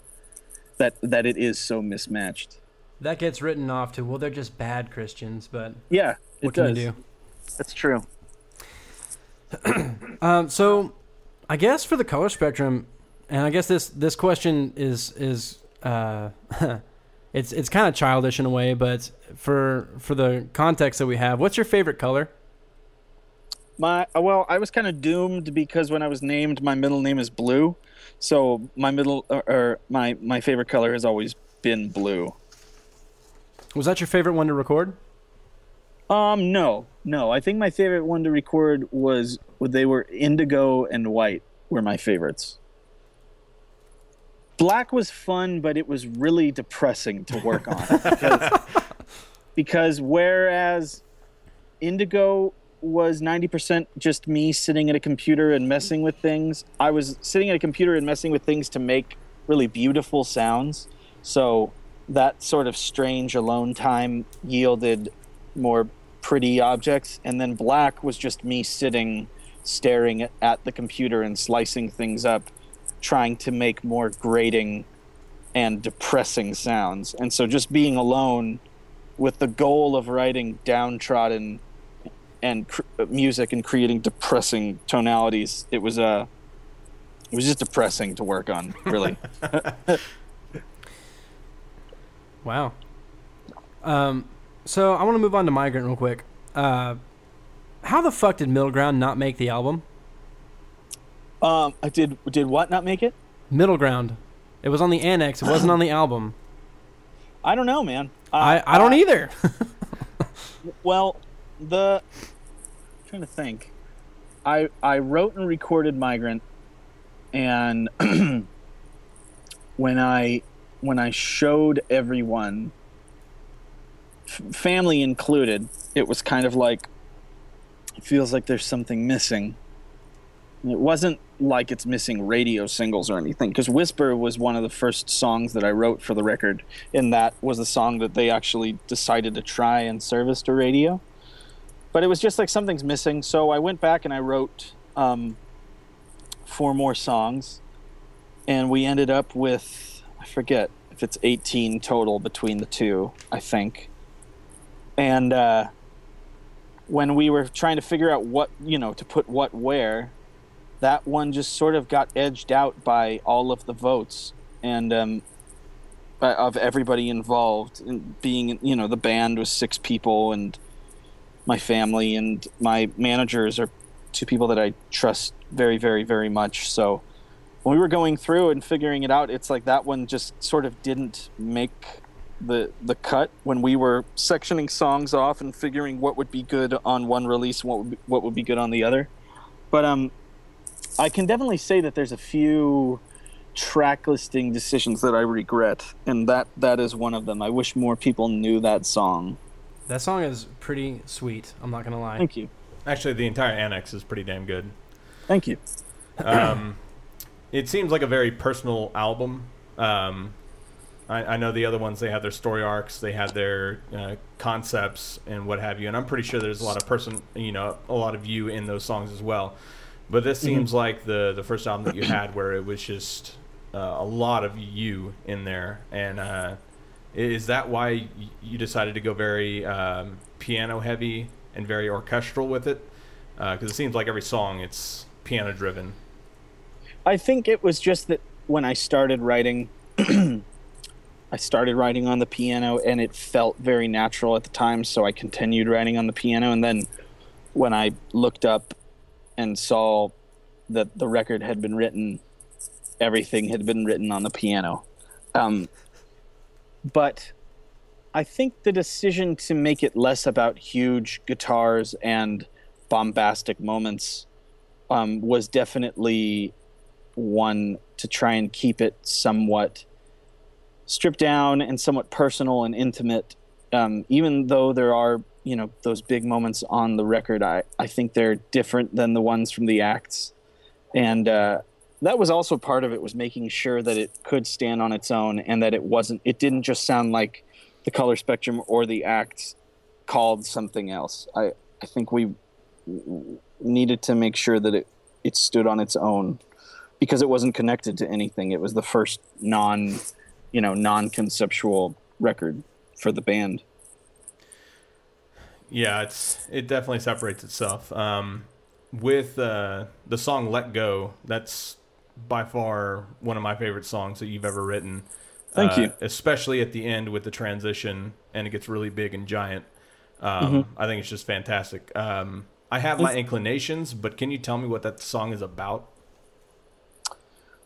that that it is so mismatched. That gets written off to well, they're just bad Christians, but Yeah, it what can does. you do? That's true. Um, so, I guess for the color spectrum, and I guess this this question is is uh, it's it's kind of childish in a way, but for for the context that we have, what's your favorite color? My well, I was kind of doomed because when I was named, my middle name is Blue, so my middle or, or my my favorite color has always been blue. Was that your favorite one to record? Um, no, no. I think my favorite one to record was they were indigo and white were my favorites. Black was fun, but it was really depressing to work on because, because whereas indigo was 90% just me sitting at a computer and messing with things, I was sitting at a computer and messing with things to make really beautiful sounds. So that sort of strange alone time yielded more pretty objects and then black was just me sitting staring at the computer and slicing things up trying to make more grating and depressing sounds and so just being alone with the goal of writing downtrodden and cr- music and creating depressing tonalities it was uh it was just depressing to work on really Wow. Um, so I want to move on to Migrant real quick. Uh, how the fuck did Middle Ground not make the album? Um i did did what not make it Middle Ground. It was on the annex. It wasn't on the album. i don't know man I, I don't uh, either. Well, the I'm trying to think. I I wrote and recorded Migrant, and when I when I showed everyone, f- family included, it was kind of like it feels like there's something missing. And It wasn't like it's missing radio singles or anything, because Whisper was one of the first songs that I wrote for the record, and that was the song that they actually decided to try and service to radio. But it was just like something's missing, so I went back and I wrote um, four more songs, and we ended up with I forget if it's 18 total between the two, I think. And uh, when we were trying to figure out what you know to put what where, that one just sort of got edged out by all of the votes and um, of everybody involved. And being you know the band was six people and my family and my managers are two people that I trust very very very much. So when we were going through and figuring it out, it's like that one just sort of didn't make the the cut when we were sectioning songs off and figuring what would be good on one release what would be, what would be good on the other. But um, I can definitely say that there's a few track listing decisions that I regret, and that that is one of them. I wish more people knew that song. that song is pretty sweet. I'm not gonna lie. Thank you, Actually, the entire annex is pretty damn good. thank you. Um, it seems like a very personal album. Um, I, I know the other ones they have their story arcs, they had their uh, concepts and what have you, and I'm pretty sure there's a lot of person, you know, a lot of you in those songs as well. But this seems like the the first album that you had where it was just uh, a lot of you in there, and uh, Is that why you decided to go very um, piano heavy and very orchestral with it? Because it seems like every song it's piano driven. I think it was just that when I started writing, I started writing on the piano and it felt very natural at the time, so I continued writing on the piano. And then when I looked up and saw that the record had been written, everything had been written on the piano. Um, but I think the decision to make it less about huge guitars and bombastic moments um, was definitely one to try and keep it somewhat stripped down and somewhat personal and intimate. Um, even though there are, you know, those big moments on the record, I, I think they're different than the ones from the acts. And uh, that was also part of it was making sure that it could stand on its own and that it wasn't, it didn't just sound like the color spectrum or the acts called something else. I, I think we needed to make sure that it, it stood on its own because it wasn't connected to anything. It was the first non, you know, non-conceptual record for the band. Yeah, it's it definitely separates itself. Um, with uh, the song "Let Go," that's by far one of my favorite songs that you've ever written. Thank Uh, you. Especially at the end with the transition and it gets really big and giant. Um, Mm-hmm. I think it's just fantastic. Um, I have my inclinations, but can you tell me what that song is about?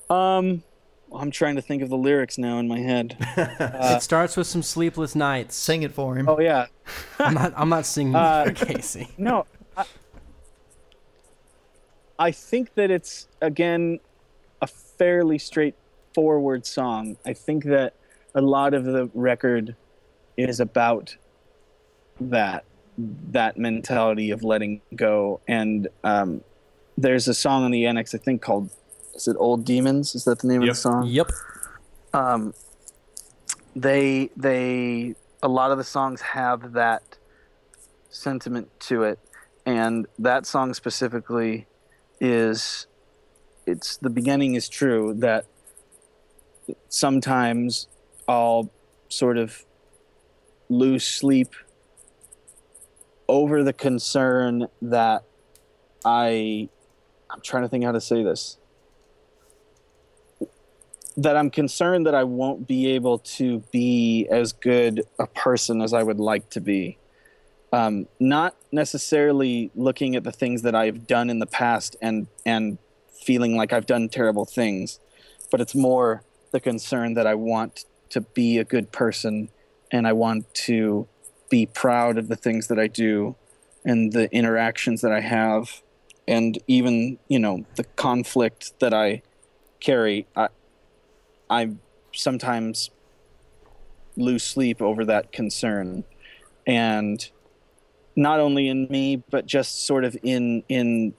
Um, I'm trying to think of the lyrics now in my head. it starts with some sleepless nights. Sing it for him. oh yeah, I'm not. I'm not singing Uh, for Casey. no. I, I think that it's again a fairly straightforward song. I think that a lot of the record is about that that mentality of letting go. And um, there's a song on the annex I think called is it Old Demons? Is that the name Yep. of the song? Yep. um, they they a lot of the songs have that sentiment to it, and that song specifically is it's the beginning is true that sometimes I'll sort of lose sleep over the concern that I I'm trying to think how to say this that I'm concerned that I won't be able to be as good a person as I would like to be. Um, not necessarily looking at the things that I've done in the past and and feeling like I've done terrible things, but it's more the concern that I want to be a good person and I want to be proud of the things that I do and the interactions that I have and even you know the conflict that I carry. I, I sometimes lose sleep over that concern, and not only in me, but just sort of in in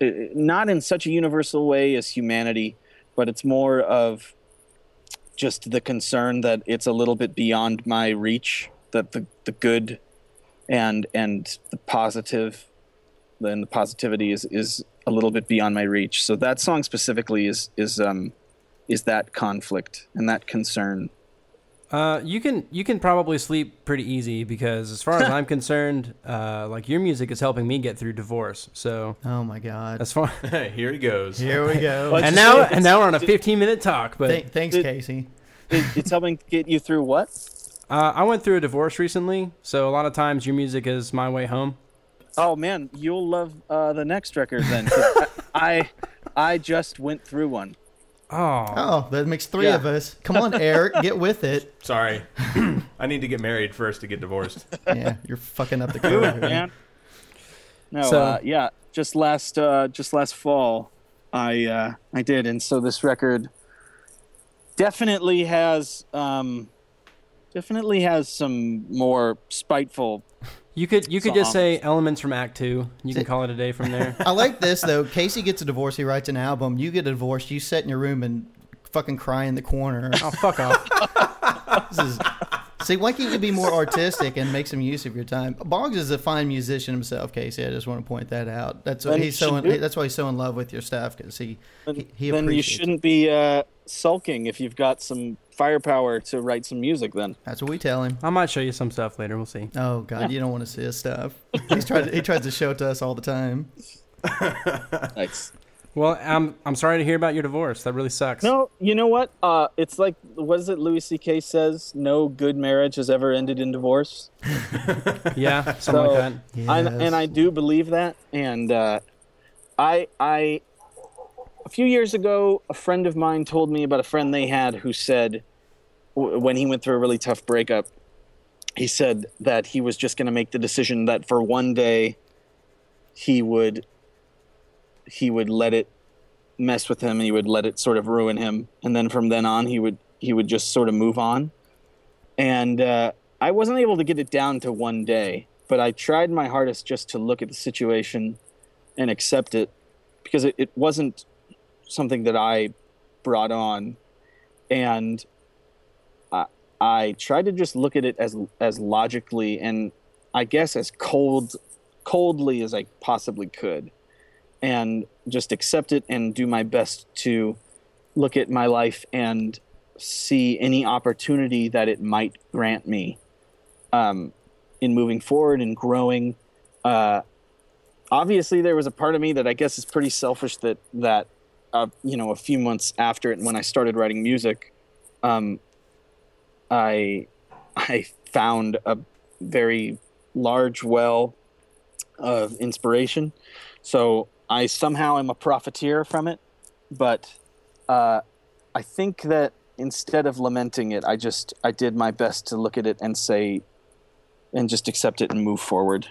uh, not in such a universal way as humanity, but it's more of just the concern that it's a little bit beyond my reach. That the the good and and the positive, then the positivity is is a little bit beyond my reach. So that song specifically is is um is that conflict and that concern. Uh, you can you can probably sleep pretty easy because as far as I'm concerned, uh, like your music is helping me get through divorce. So Oh my God. as far Here he goes. Here we go. But- and now and now we're on a 15 minute talk. But Th- thanks, Did- Casey. It, it's helping get you through what? uh, I went through a divorce recently, so a lot of times your music is my way home. Oh man, you'll love uh, the next record then. 'cause I I just went through one. Oh, Oh, that makes three Yeah. of us. Come on, Eric, get with it. Sorry, I need to get married first to get divorced. Yeah, you're fucking up the Do it, curve. man. No, So- uh, yeah, just last uh, just last fall, I uh, I did, and so this record definitely has um, definitely has some more spiteful. You could you could just Songs. say elements from Act Two. You can call it a day from there. I like this though. Casey gets a divorce. He writes an album. You get a divorce. You sit in your room and fucking cry in the corner. oh fuck off. This is, see, why can't you be more artistic and make some use of your time? Boggs is a fine musician himself, Casey. I just want to point that out. That's why Then he's so. In, do- that's why he's so in love with your stuff because he, he he then you shouldn't be uh, sulking if you've got some firepower to write some music. Then That's what we tell him. I might show you some stuff later. We'll see. Oh God, you don't want to see his stuff. He's tried. To, he tries to show it to us all the time. nice. Well, I'm I'm sorry to hear about your divorce. That really sucks. No, you know what? Uh, it's like what is it? Louis C.K. says, "No good marriage has ever ended in divorce." Yeah, something So, like that. I, and I do believe that. And uh, I, I, a few years ago, a friend of mine told me about a friend they had who said, w- when he went through a really tough breakup, he said that he was just going to make the decision that for one day, he would, he would let it mess with him, and he would let it sort of ruin him, and then from then on, he would he would just sort of move on. And uh, I wasn't able to get it down to one day, but I tried my hardest just to look at the situation and accept it because it, it wasn't something that I brought on. And I, tried to just look at it as as logically and I guess as cold coldly as I possibly could and just accept it and do my best to look at my life and see any opportunity that it might grant me um, in moving forward and growing. Uh, obviously, there was a part of me that I guess is pretty selfish that that uh, you know a few months after it, when I started writing music, um, I I found a very large well of inspiration. So I somehow am a profiteer from it, but uh, I think that instead of lamenting it, I just I did my best to look at it and say, and just accept it and move forward.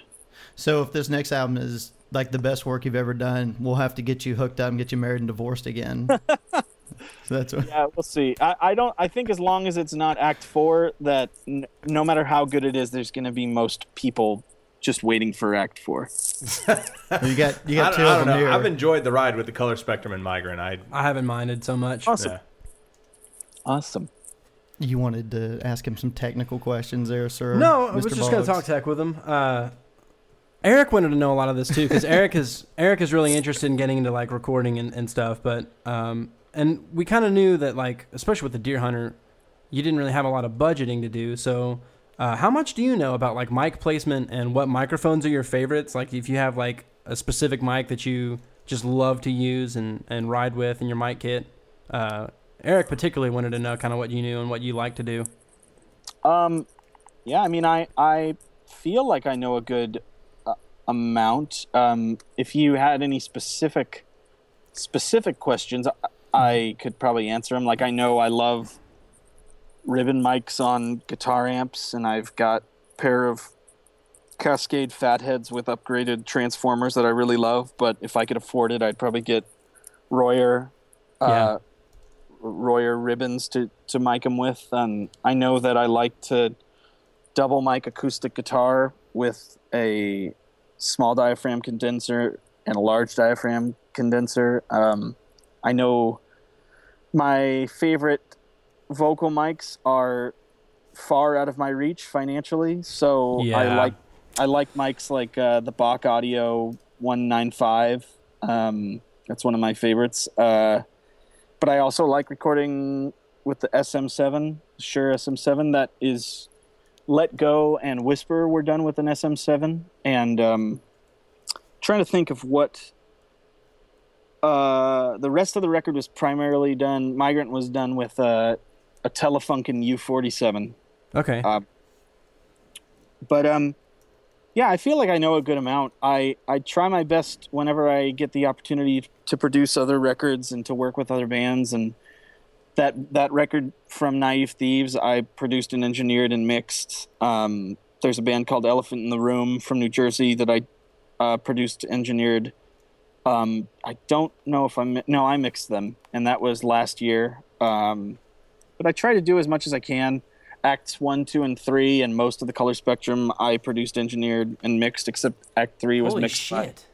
So if this next album is like the best work you've ever done, we'll have to get you hooked up and get you married and divorced again. so that's what. Yeah, we'll see. I, I don't. I think as long as it's not Act Four, that n- no matter how good it is, there's going to be most people just waiting for Act Four. You got you I got don't, two I of don't them know. here. I've enjoyed the ride with the color spectrum and migrant. I I haven't minded so much. Awesome. yeah. Awesome. You wanted to ask him some technical questions there, sir. No, I Mr. was just going to talk tech with him. Uh, Eric wanted to know a lot of this too because Eric is Eric is really interested in getting into like recording and, and stuff. But um, and we kind of knew that like especially with the Dear Hunter, you didn't really have a lot of budgeting to do. So uh, how much do you know about like mic placement and what microphones are your favorites? Like if you have like a specific mic that you just love to use and and ride with in your mic kit. Uh, Eric particularly wanted to know kind of what you knew and what you like to do. Um, yeah, I mean, I I feel like I know a good uh, amount. Um, if you had any specific specific questions, I, could probably answer them. Like I know I love ribbon mics on guitar amps, and I've got a pair of Cascade Fatheads with upgraded transformers that I really love. But if I could afford it, I'd probably get Royer. Uh, Royer ribbons to to mic them with. Um, I know that I like to double mic acoustic guitar with a small diaphragm condenser and a large diaphragm condenser. Um, I know my favorite vocal mics are far out of my reach financially, so I like I like mics like uh, the Bock Audio 195. Um, that's one of my favorites. Uh, but I also like recording with the SM7, Shure SM7. That is Let Go and Whisper were done with an SM7, and um, trying to think of what. Uh, the rest of the record was primarily done. Migrant was done with uh, a Telefunken U47 Okay. Uh, but um yeah i feel like i know a good amount i i try my best whenever i get the opportunity to produce other records and to work with other bands and that that record from naive thieves i produced and engineered and mixed um there's a band called elephant in the room from new jersey that i uh, produced engineered um i don't know if i'm no i mixed them and that was last year um but i try to do as much as i can acts one, two, and three, and most of the color spectrum I produced, engineered, and mixed, except Act three was Holy mixed shit.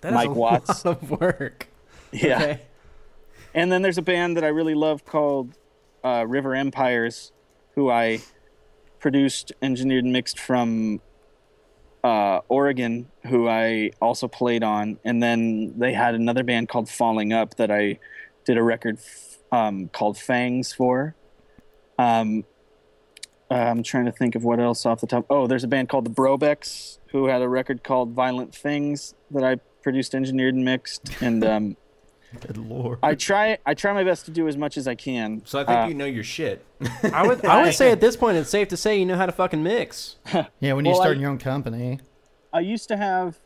That is Mike a Watts. lot of work. yeah. Okay. And then there's a band that I really love called uh, River Empires, who I produced, engineered, and mixed from uh, Oregon, who I also played on. And then they had another band called Falling Up that I did a record f- um, called Fangs for. Um, I'm trying to think of what else off the top. Oh, there's a band called the Brobecks who had a record called Violent Things that I produced, engineered, and mixed. And um, Good lord. I try I try my best to do as much as I can. So I think Uh, you know your shit. I would I would say at this point it's safe to say you know how to fucking mix. yeah, when you Well, start I- your own company. I used to have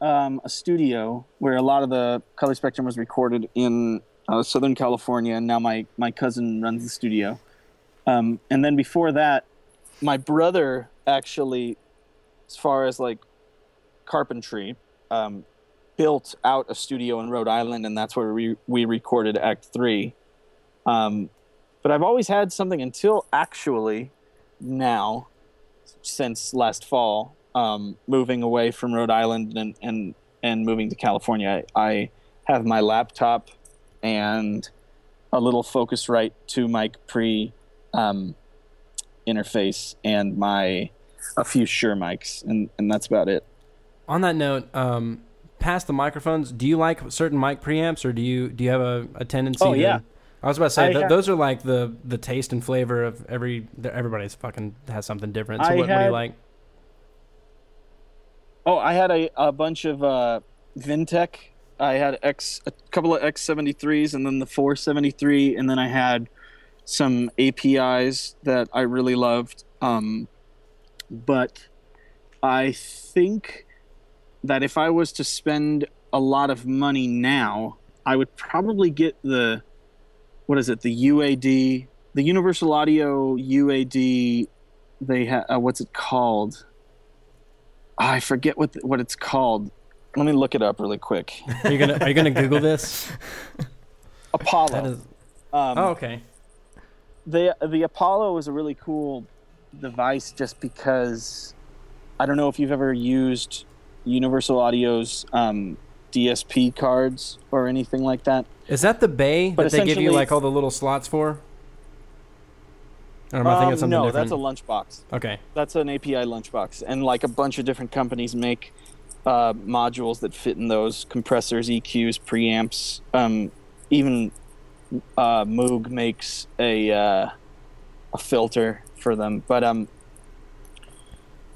um, a studio where a lot of the color spectrum was recorded in uh, Southern California, and now my my cousin runs the studio. Um, and then before that, my brother actually, as far as like carpentry, um, built out a studio in Rhode Island, and that's where we we recorded Act Three. Um, but I've always had something until actually now, since last fall, um, moving away from Rhode Island and and and moving to California, I, I have my laptop and a little Focusrite two mic pre um, interface and my a few Shure mics, and and that's about it. On that note, um, past the microphones, do you like certain mic preamps, or do you do you have a, a tendency? Oh, to- yeah. I was about to say th- have- those are like the the taste and flavor of every. Everybody's fucking has something different. So what, what do you like? Oh, I had a, a bunch of uh, Vintech. I had X a couple of X73s and then the 473 and then I had some APIs that I really loved. Um, but I think that if I was to spend a lot of money now, I would probably get the what is it? The UAD, the Universal Audio UAD. They have uh, what's it called? I forget what what it's called. Let me look it up really quick. Are you gonna Are you gonna Google this? Apollo. Is. um, Oh, okay. the the Apollo is a really cool device just because I don't know if you've ever used Universal Audio's um, DSP cards or anything like that. Is that the bay But that they give you like all the little slots for? Or am I thinking Um, something no, different? that's a lunchbox. okay. That's an API lunchbox, and like a bunch of different companies make uh, modules that fit in those compressors, EQs, preamps. Um, even uh, Moog makes a uh, a filter for them. But um,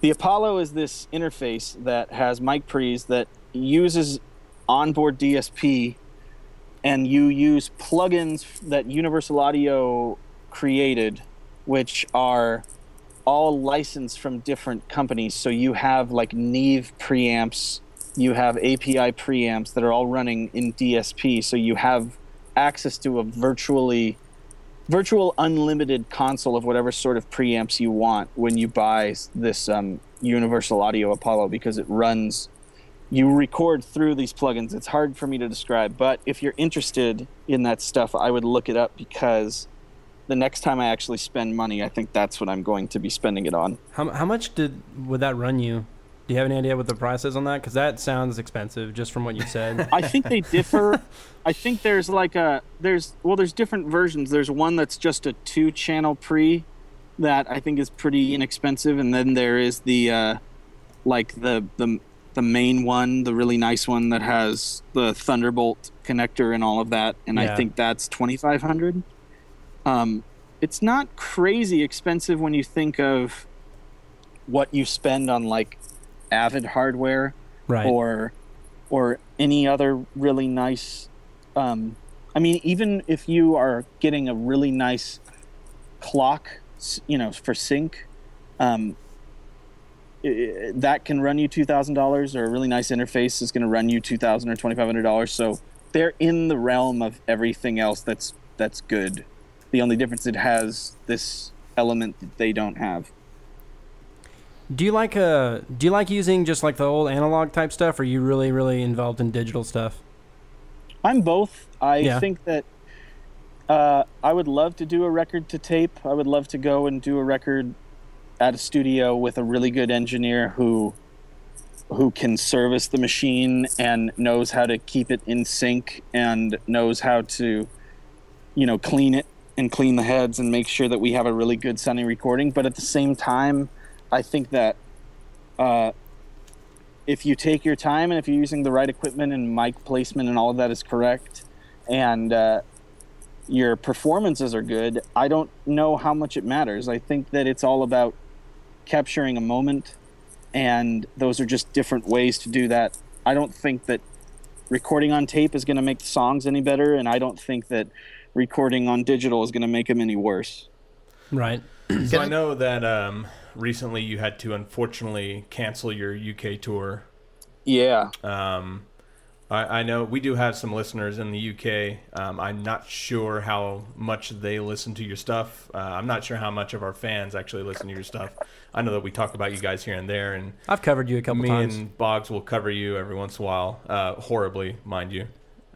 the Apollo is this interface that has mic pre's that uses onboard DSP, and you use plugins that Universal Audio created, which are all licensed from different companies. So you have like Neve preamps, you have API preamps that are all running in DSP. So you have access to a virtually virtual unlimited console of whatever sort of preamps you want when you buy this um, Universal Audio Apollo because it runs. You record through these plugins. It's hard for me to describe, but if you're interested in that stuff, I would look it up because the next time I actually spend money, I think that's what I'm going to be spending it on. How how much did would that run you? Do you have any idea what the price is on that? Because that sounds expensive just from what you said. I think they differ. I think there's like a there's well there's different versions. There's one that's just a two channel pre that I think is pretty inexpensive, and then there is the uh, like the the the main one, the really nice one that has the Thunderbolt connector and all of that, and Yeah. I think that's twenty five hundred. Um, it's not crazy expensive when you think of what you spend on like Avid hardware right. or or any other really nice um, i mean even if you are getting a really nice clock you know for sync um, i- i- that can run you $2000 or a really nice interface is going to run you 2000 or $2500 so they're in the realm of everything else that's that's good. The only difference it has this element that they don't have do you like uh Do you like using just like the old analog type stuff, or are you really really involved in digital stuff? I'm both. I Yeah. think that uh, I would love to do a record to tape. I would love to go and do a record at a studio with a really good engineer who who can service the machine and knows how to keep it in sync and knows how to you know clean it and clean the heads and make sure that we have a really good sounding recording but at the same time i think that uh, if you take your time and if you're using the right equipment and mic placement and all of that is correct and uh, your performances are good, I don't know how much it matters. I think that it's all about capturing a moment, and those are just different ways to do that. I don't think that recording on tape is going to make the songs any better, and I don't think that recording on digital is going to make them any worse. Right. So I know that um, recently you had to unfortunately cancel your UK tour. Yeah. Um, I, I know we do have some listeners in the UK. Um, I'm not sure how much they listen to your stuff. Uh, I'm not sure how much of our fans actually listen to your stuff. I know that we talk about you guys here and there, and I've covered you a couple me times. and Boggs will cover you every once in a while, uh, horribly, mind you.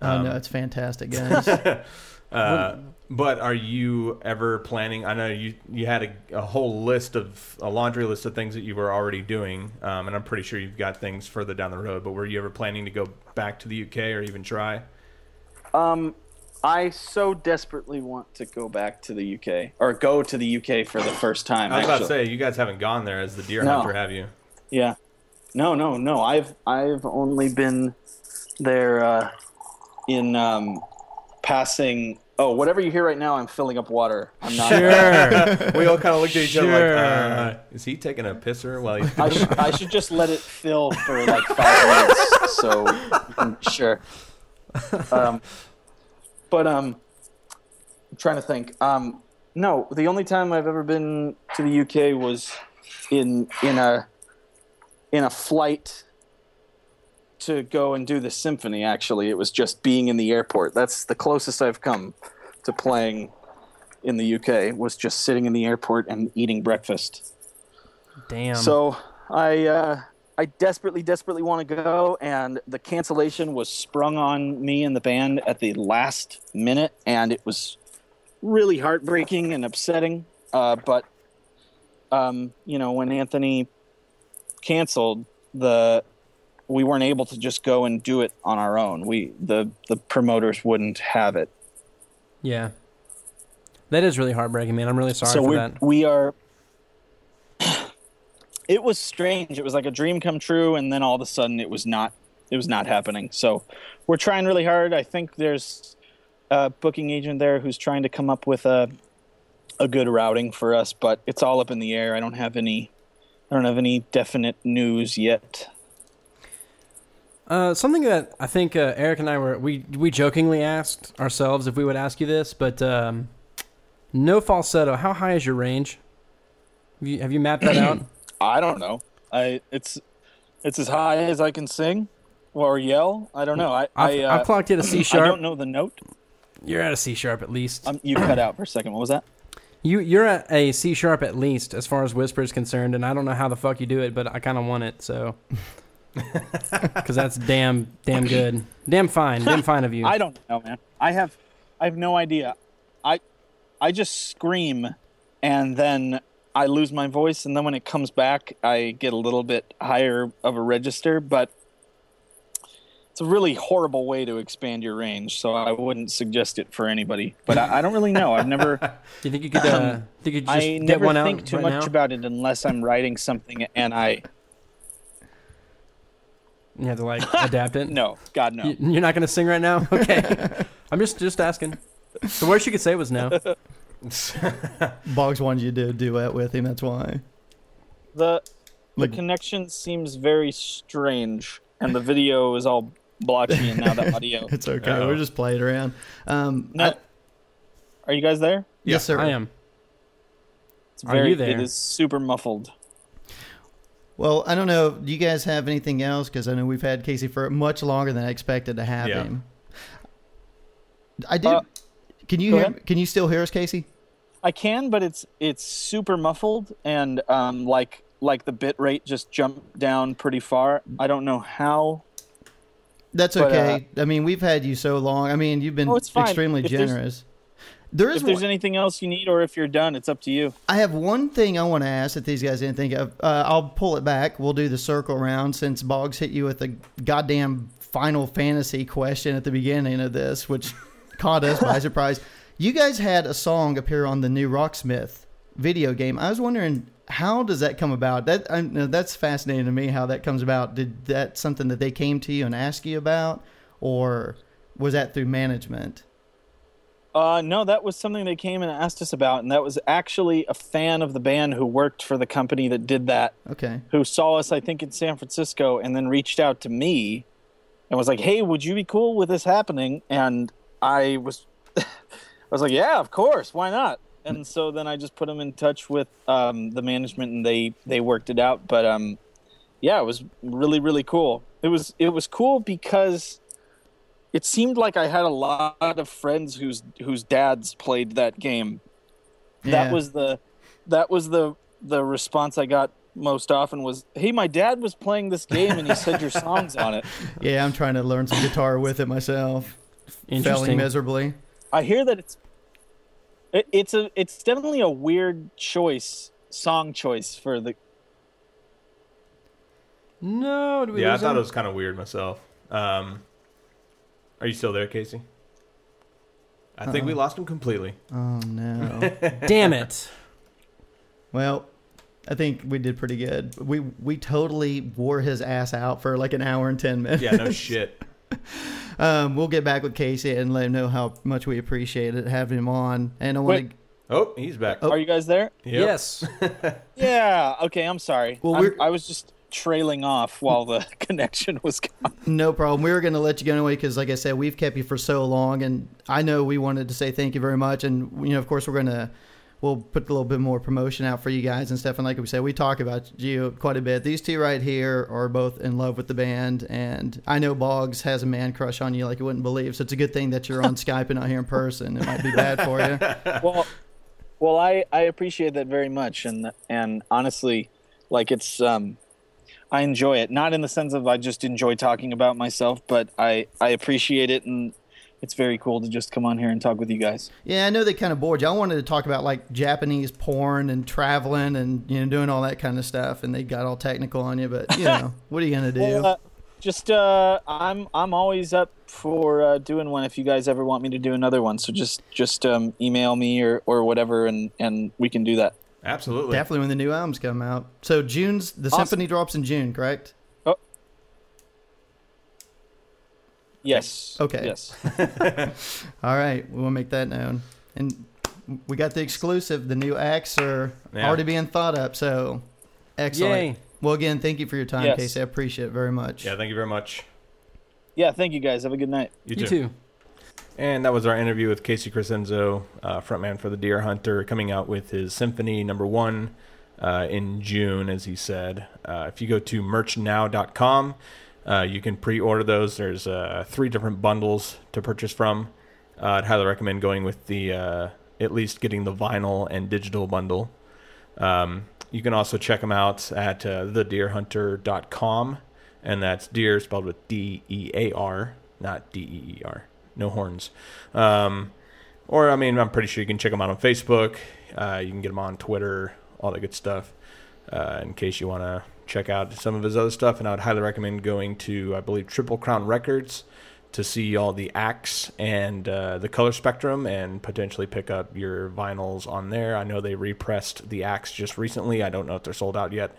Oh Um, no, it's fantastic, guys. Uh, but are you ever planning? I know you you had a, a whole list of a laundry list of things that you were already doing, um, and I'm pretty sure you've got things further down the road. But were you ever planning to go back to the UK or even try? Um, I so desperately want to go back to the UK or go to the UK for the first time. I was about to say you guys haven't gone there as the deer No. hunter, have you? Yeah. No, no, no. I've I've only been there uh, in um, passing. Oh, whatever you hear right now, I'm filling up water. I'm not. Sure. we all kind of looked at each other like, uh, "Is he taking a pisser while he's?" I, sh- I should just let it fill for like five minutes. So mm, sure. Um, but um, I'm trying to think. Um, no, the only time I've ever been to the UK was in in a in a flight to go and do the symphony. Actually, it was just being in the airport. That's the closest I've come to playing in the UK. Was just sitting in the airport and eating breakfast. Damn. So I uh, I desperately, desperately want to go, and the cancellation was sprung on me and the band at the last minute, and it was really heartbreaking and upsetting. Uh, but um, you know, when Anthony canceled, the we weren't able to just go and do it on our own. We the the promoters wouldn't have it. yeah. That is really heartbreaking, man. I'm really sorry so for we that. we are. It was strange. It was like a dream come true, and then all of a sudden, it was not. It was not happening. So, we're trying really hard. I think there's a booking agent there who's trying to come up with a a good routing for us, but it's all up in the air. I don't have any. I don't have any definite news yet. Uh, something that I think uh, Eric and I were we we jokingly asked ourselves if we would ask you this, but um, no falsetto. How high is your range? Have you, have you mapped that out? I don't know. I it's it's as high as I can sing or yell. I don't know. I I, uh, I've clocked it a C I sharp. don't know the note. You're at a C sharp at least. Um, you cut out for a second. What was that? You you're at a C sharp at least as far as whisper is concerned, and I don't know how the fuck you do it, but I kind of want it so. Because that's damn damn good, damn fine, damn fine of you. I don't know, man. I have I have no idea. I I just scream and then I lose my voice and then when it comes back I get a little bit higher of a register, but it's a really horrible way to expand your range, so I wouldn't suggest it for anybody. But I, I don't really know. I've never Do you think you could uh, think you just I get never one out think too right much now? about it unless I'm writing something and I You have to like adapt it. no, God no. You- You're not gonna sing right now. Okay, I'm just just asking. The worst you could say was no. Boggs wanted you to do a duet with him. That's why. The the Like- connection seems very strange, and the video is all blotchy, and now the audio. It's okay. Uh-oh. We're just playing around. Um, No, I- are you guys there? yes, sir. I am. It's Are you there? It is super muffled. Well, I don't know. Do you guys have anything else? Because I know we've had Casey for much longer than I expected to have Yeah. him. I did. Uh, can you hear? ahead. Can you still hear us, Casey? I can, but it's it's super muffled, and um, like like the bit rate just jumped down pretty far. I don't know how. That's But, okay. I mean, we've had you so long. I mean, you've been Oh, it's extremely If there's- generous. There is If there's one, anything else you need, or if you're done, it's up to you. I have one thing I want to ask that these guys didn't think of. Uh, I'll pull it back. We'll do the circle round since Boggs hit you with the goddamn Final Fantasy question at the beginning of this, which caught us by surprise. You guys had a song appear on the new Rocksmith video game. I was wondering how does that come about? That I, know that's fascinating to me. How that comes about? Did that something that they came to you and asked you about, or was that through management? Uh, no, that was something they came and asked us about, and that was actually a fan of the band who worked for the company that did that, Okay. who saw us, I think, in San Francisco, and then reached out to me and was like, "Hey, would you be cool with this happening?" And I was, I was like, "Yeah, of course, why not?" And so then I just put them in touch with um, the management, and they they worked it out. But um, yeah, it was really really cool. It was it was cool because it seemed like I had a lot of friends whose whose dads played that game. Yeah. That was the that was the the response I got most often was, "Hey, my dad was playing this game and he said your songs on it." Yeah, I'm trying to learn some guitar with it myself. Failing Interesting. miserably. I hear that it's it, it's a it's definitely a weird choice song choice for the No, did we Yeah, I thought him? it was kind of weird myself. Um, are you still there, Casey? I think we lost him completely. Oh no. Damn it. well, I think we did pretty good. We we totally wore his ass out for like an hour and ten minutes. Yeah, no shit. Um, we'll get back with Casey and let him know how much we appreciate it having him on. And I want Wait. to. Oh, he's back. Oh. Are you guys there? Yep. Yes. Yeah. Okay. I'm sorry. Well, I'm- we're- I was just trailing off while the connection was gone. No problem. We were going to let you go anyway because, like I said, we've kept you for so long, and I know we wanted to say thank you very much. And you know, of course, we're going to we'll put a little bit more promotion out for you guys and stuff. And like we said, we talk about you quite a bit. These two right here are both in love with the band, and I know Boggs has a man crush on you like you wouldn't believe. So it's a good thing that you're on Skype and not here in person. It might be bad for you. well, well, I I appreciate that very much, and and honestly, like it's um, I enjoy it. Not in the sense of I just enjoy talking about myself, but I I appreciate it, and it's very cool to just come on here and talk with you guys. Yeah, I know they kind of bored you. I wanted to talk about like Japanese porn and traveling and you know doing all that kind of stuff, and they got all technical on you. But you know, what are you gonna do? Well, uh, just uh, I'm I'm always up for uh, doing one if you guys ever want me to do another one. So just just um, email me or, or whatever, and and we can do that. Absolutely. Definitely when the new albums come out. So June's the Awesome. symphony drops in June, correct? Oh. Yes. Okay. Yes. All right, we will make that known. And we got the exclusive. The new acts are Yeah. already being thought up. So excellent. Yay. Well, again, thank you for your time, Yes. Casey. I appreciate it very much. Yeah, thank you very much. Yeah. Thank you guys. Have a good night. You, You too. And that was our interview with Casey Crescenzo, uh, frontman for the Dear Hunter, coming out with his Symphony number one uh, in June, as he said. Uh, if you go to merchnow.com, uh, you can pre order those. There's uh, three different bundles to purchase from. Uh, I'd highly recommend going with the, at least getting the vinyl and digital bundle. Um, you can also check them out at thedearhunter.com, and that's deer spelled with D E A R, not D E E R. No horns. Um, or, I mean, I'm pretty sure you can check them out on Facebook. Uh, you can get them on Twitter, all that good stuff, uh, in case you want to check out some of his other stuff. And I would highly recommend going to, I believe, Triple Crown Records to see all the acts and uh, the color spectrum and potentially pick up your vinyls on there. I know they repressed the acts just recently. I don't know if they're sold out yet.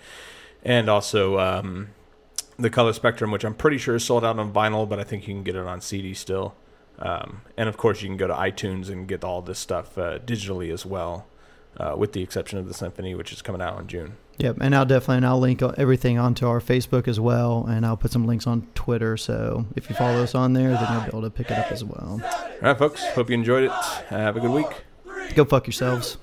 And also um, the color spectrum, which I'm pretty sure is sold out on vinyl, but I think you can get it on CD still. Um, and of course, you can go to iTunes and get all this stuff uh, digitally as well, uh, with the exception of the Symphony, which is coming out in June. Yep, and I'll definitely and I'll link everything onto our Facebook as well, and I'll put some links on Twitter. So if you follow us on there, then you'll be able to pick it up as well. All right, folks. Hope you enjoyed it. Have a good week. Go fuck yourselves.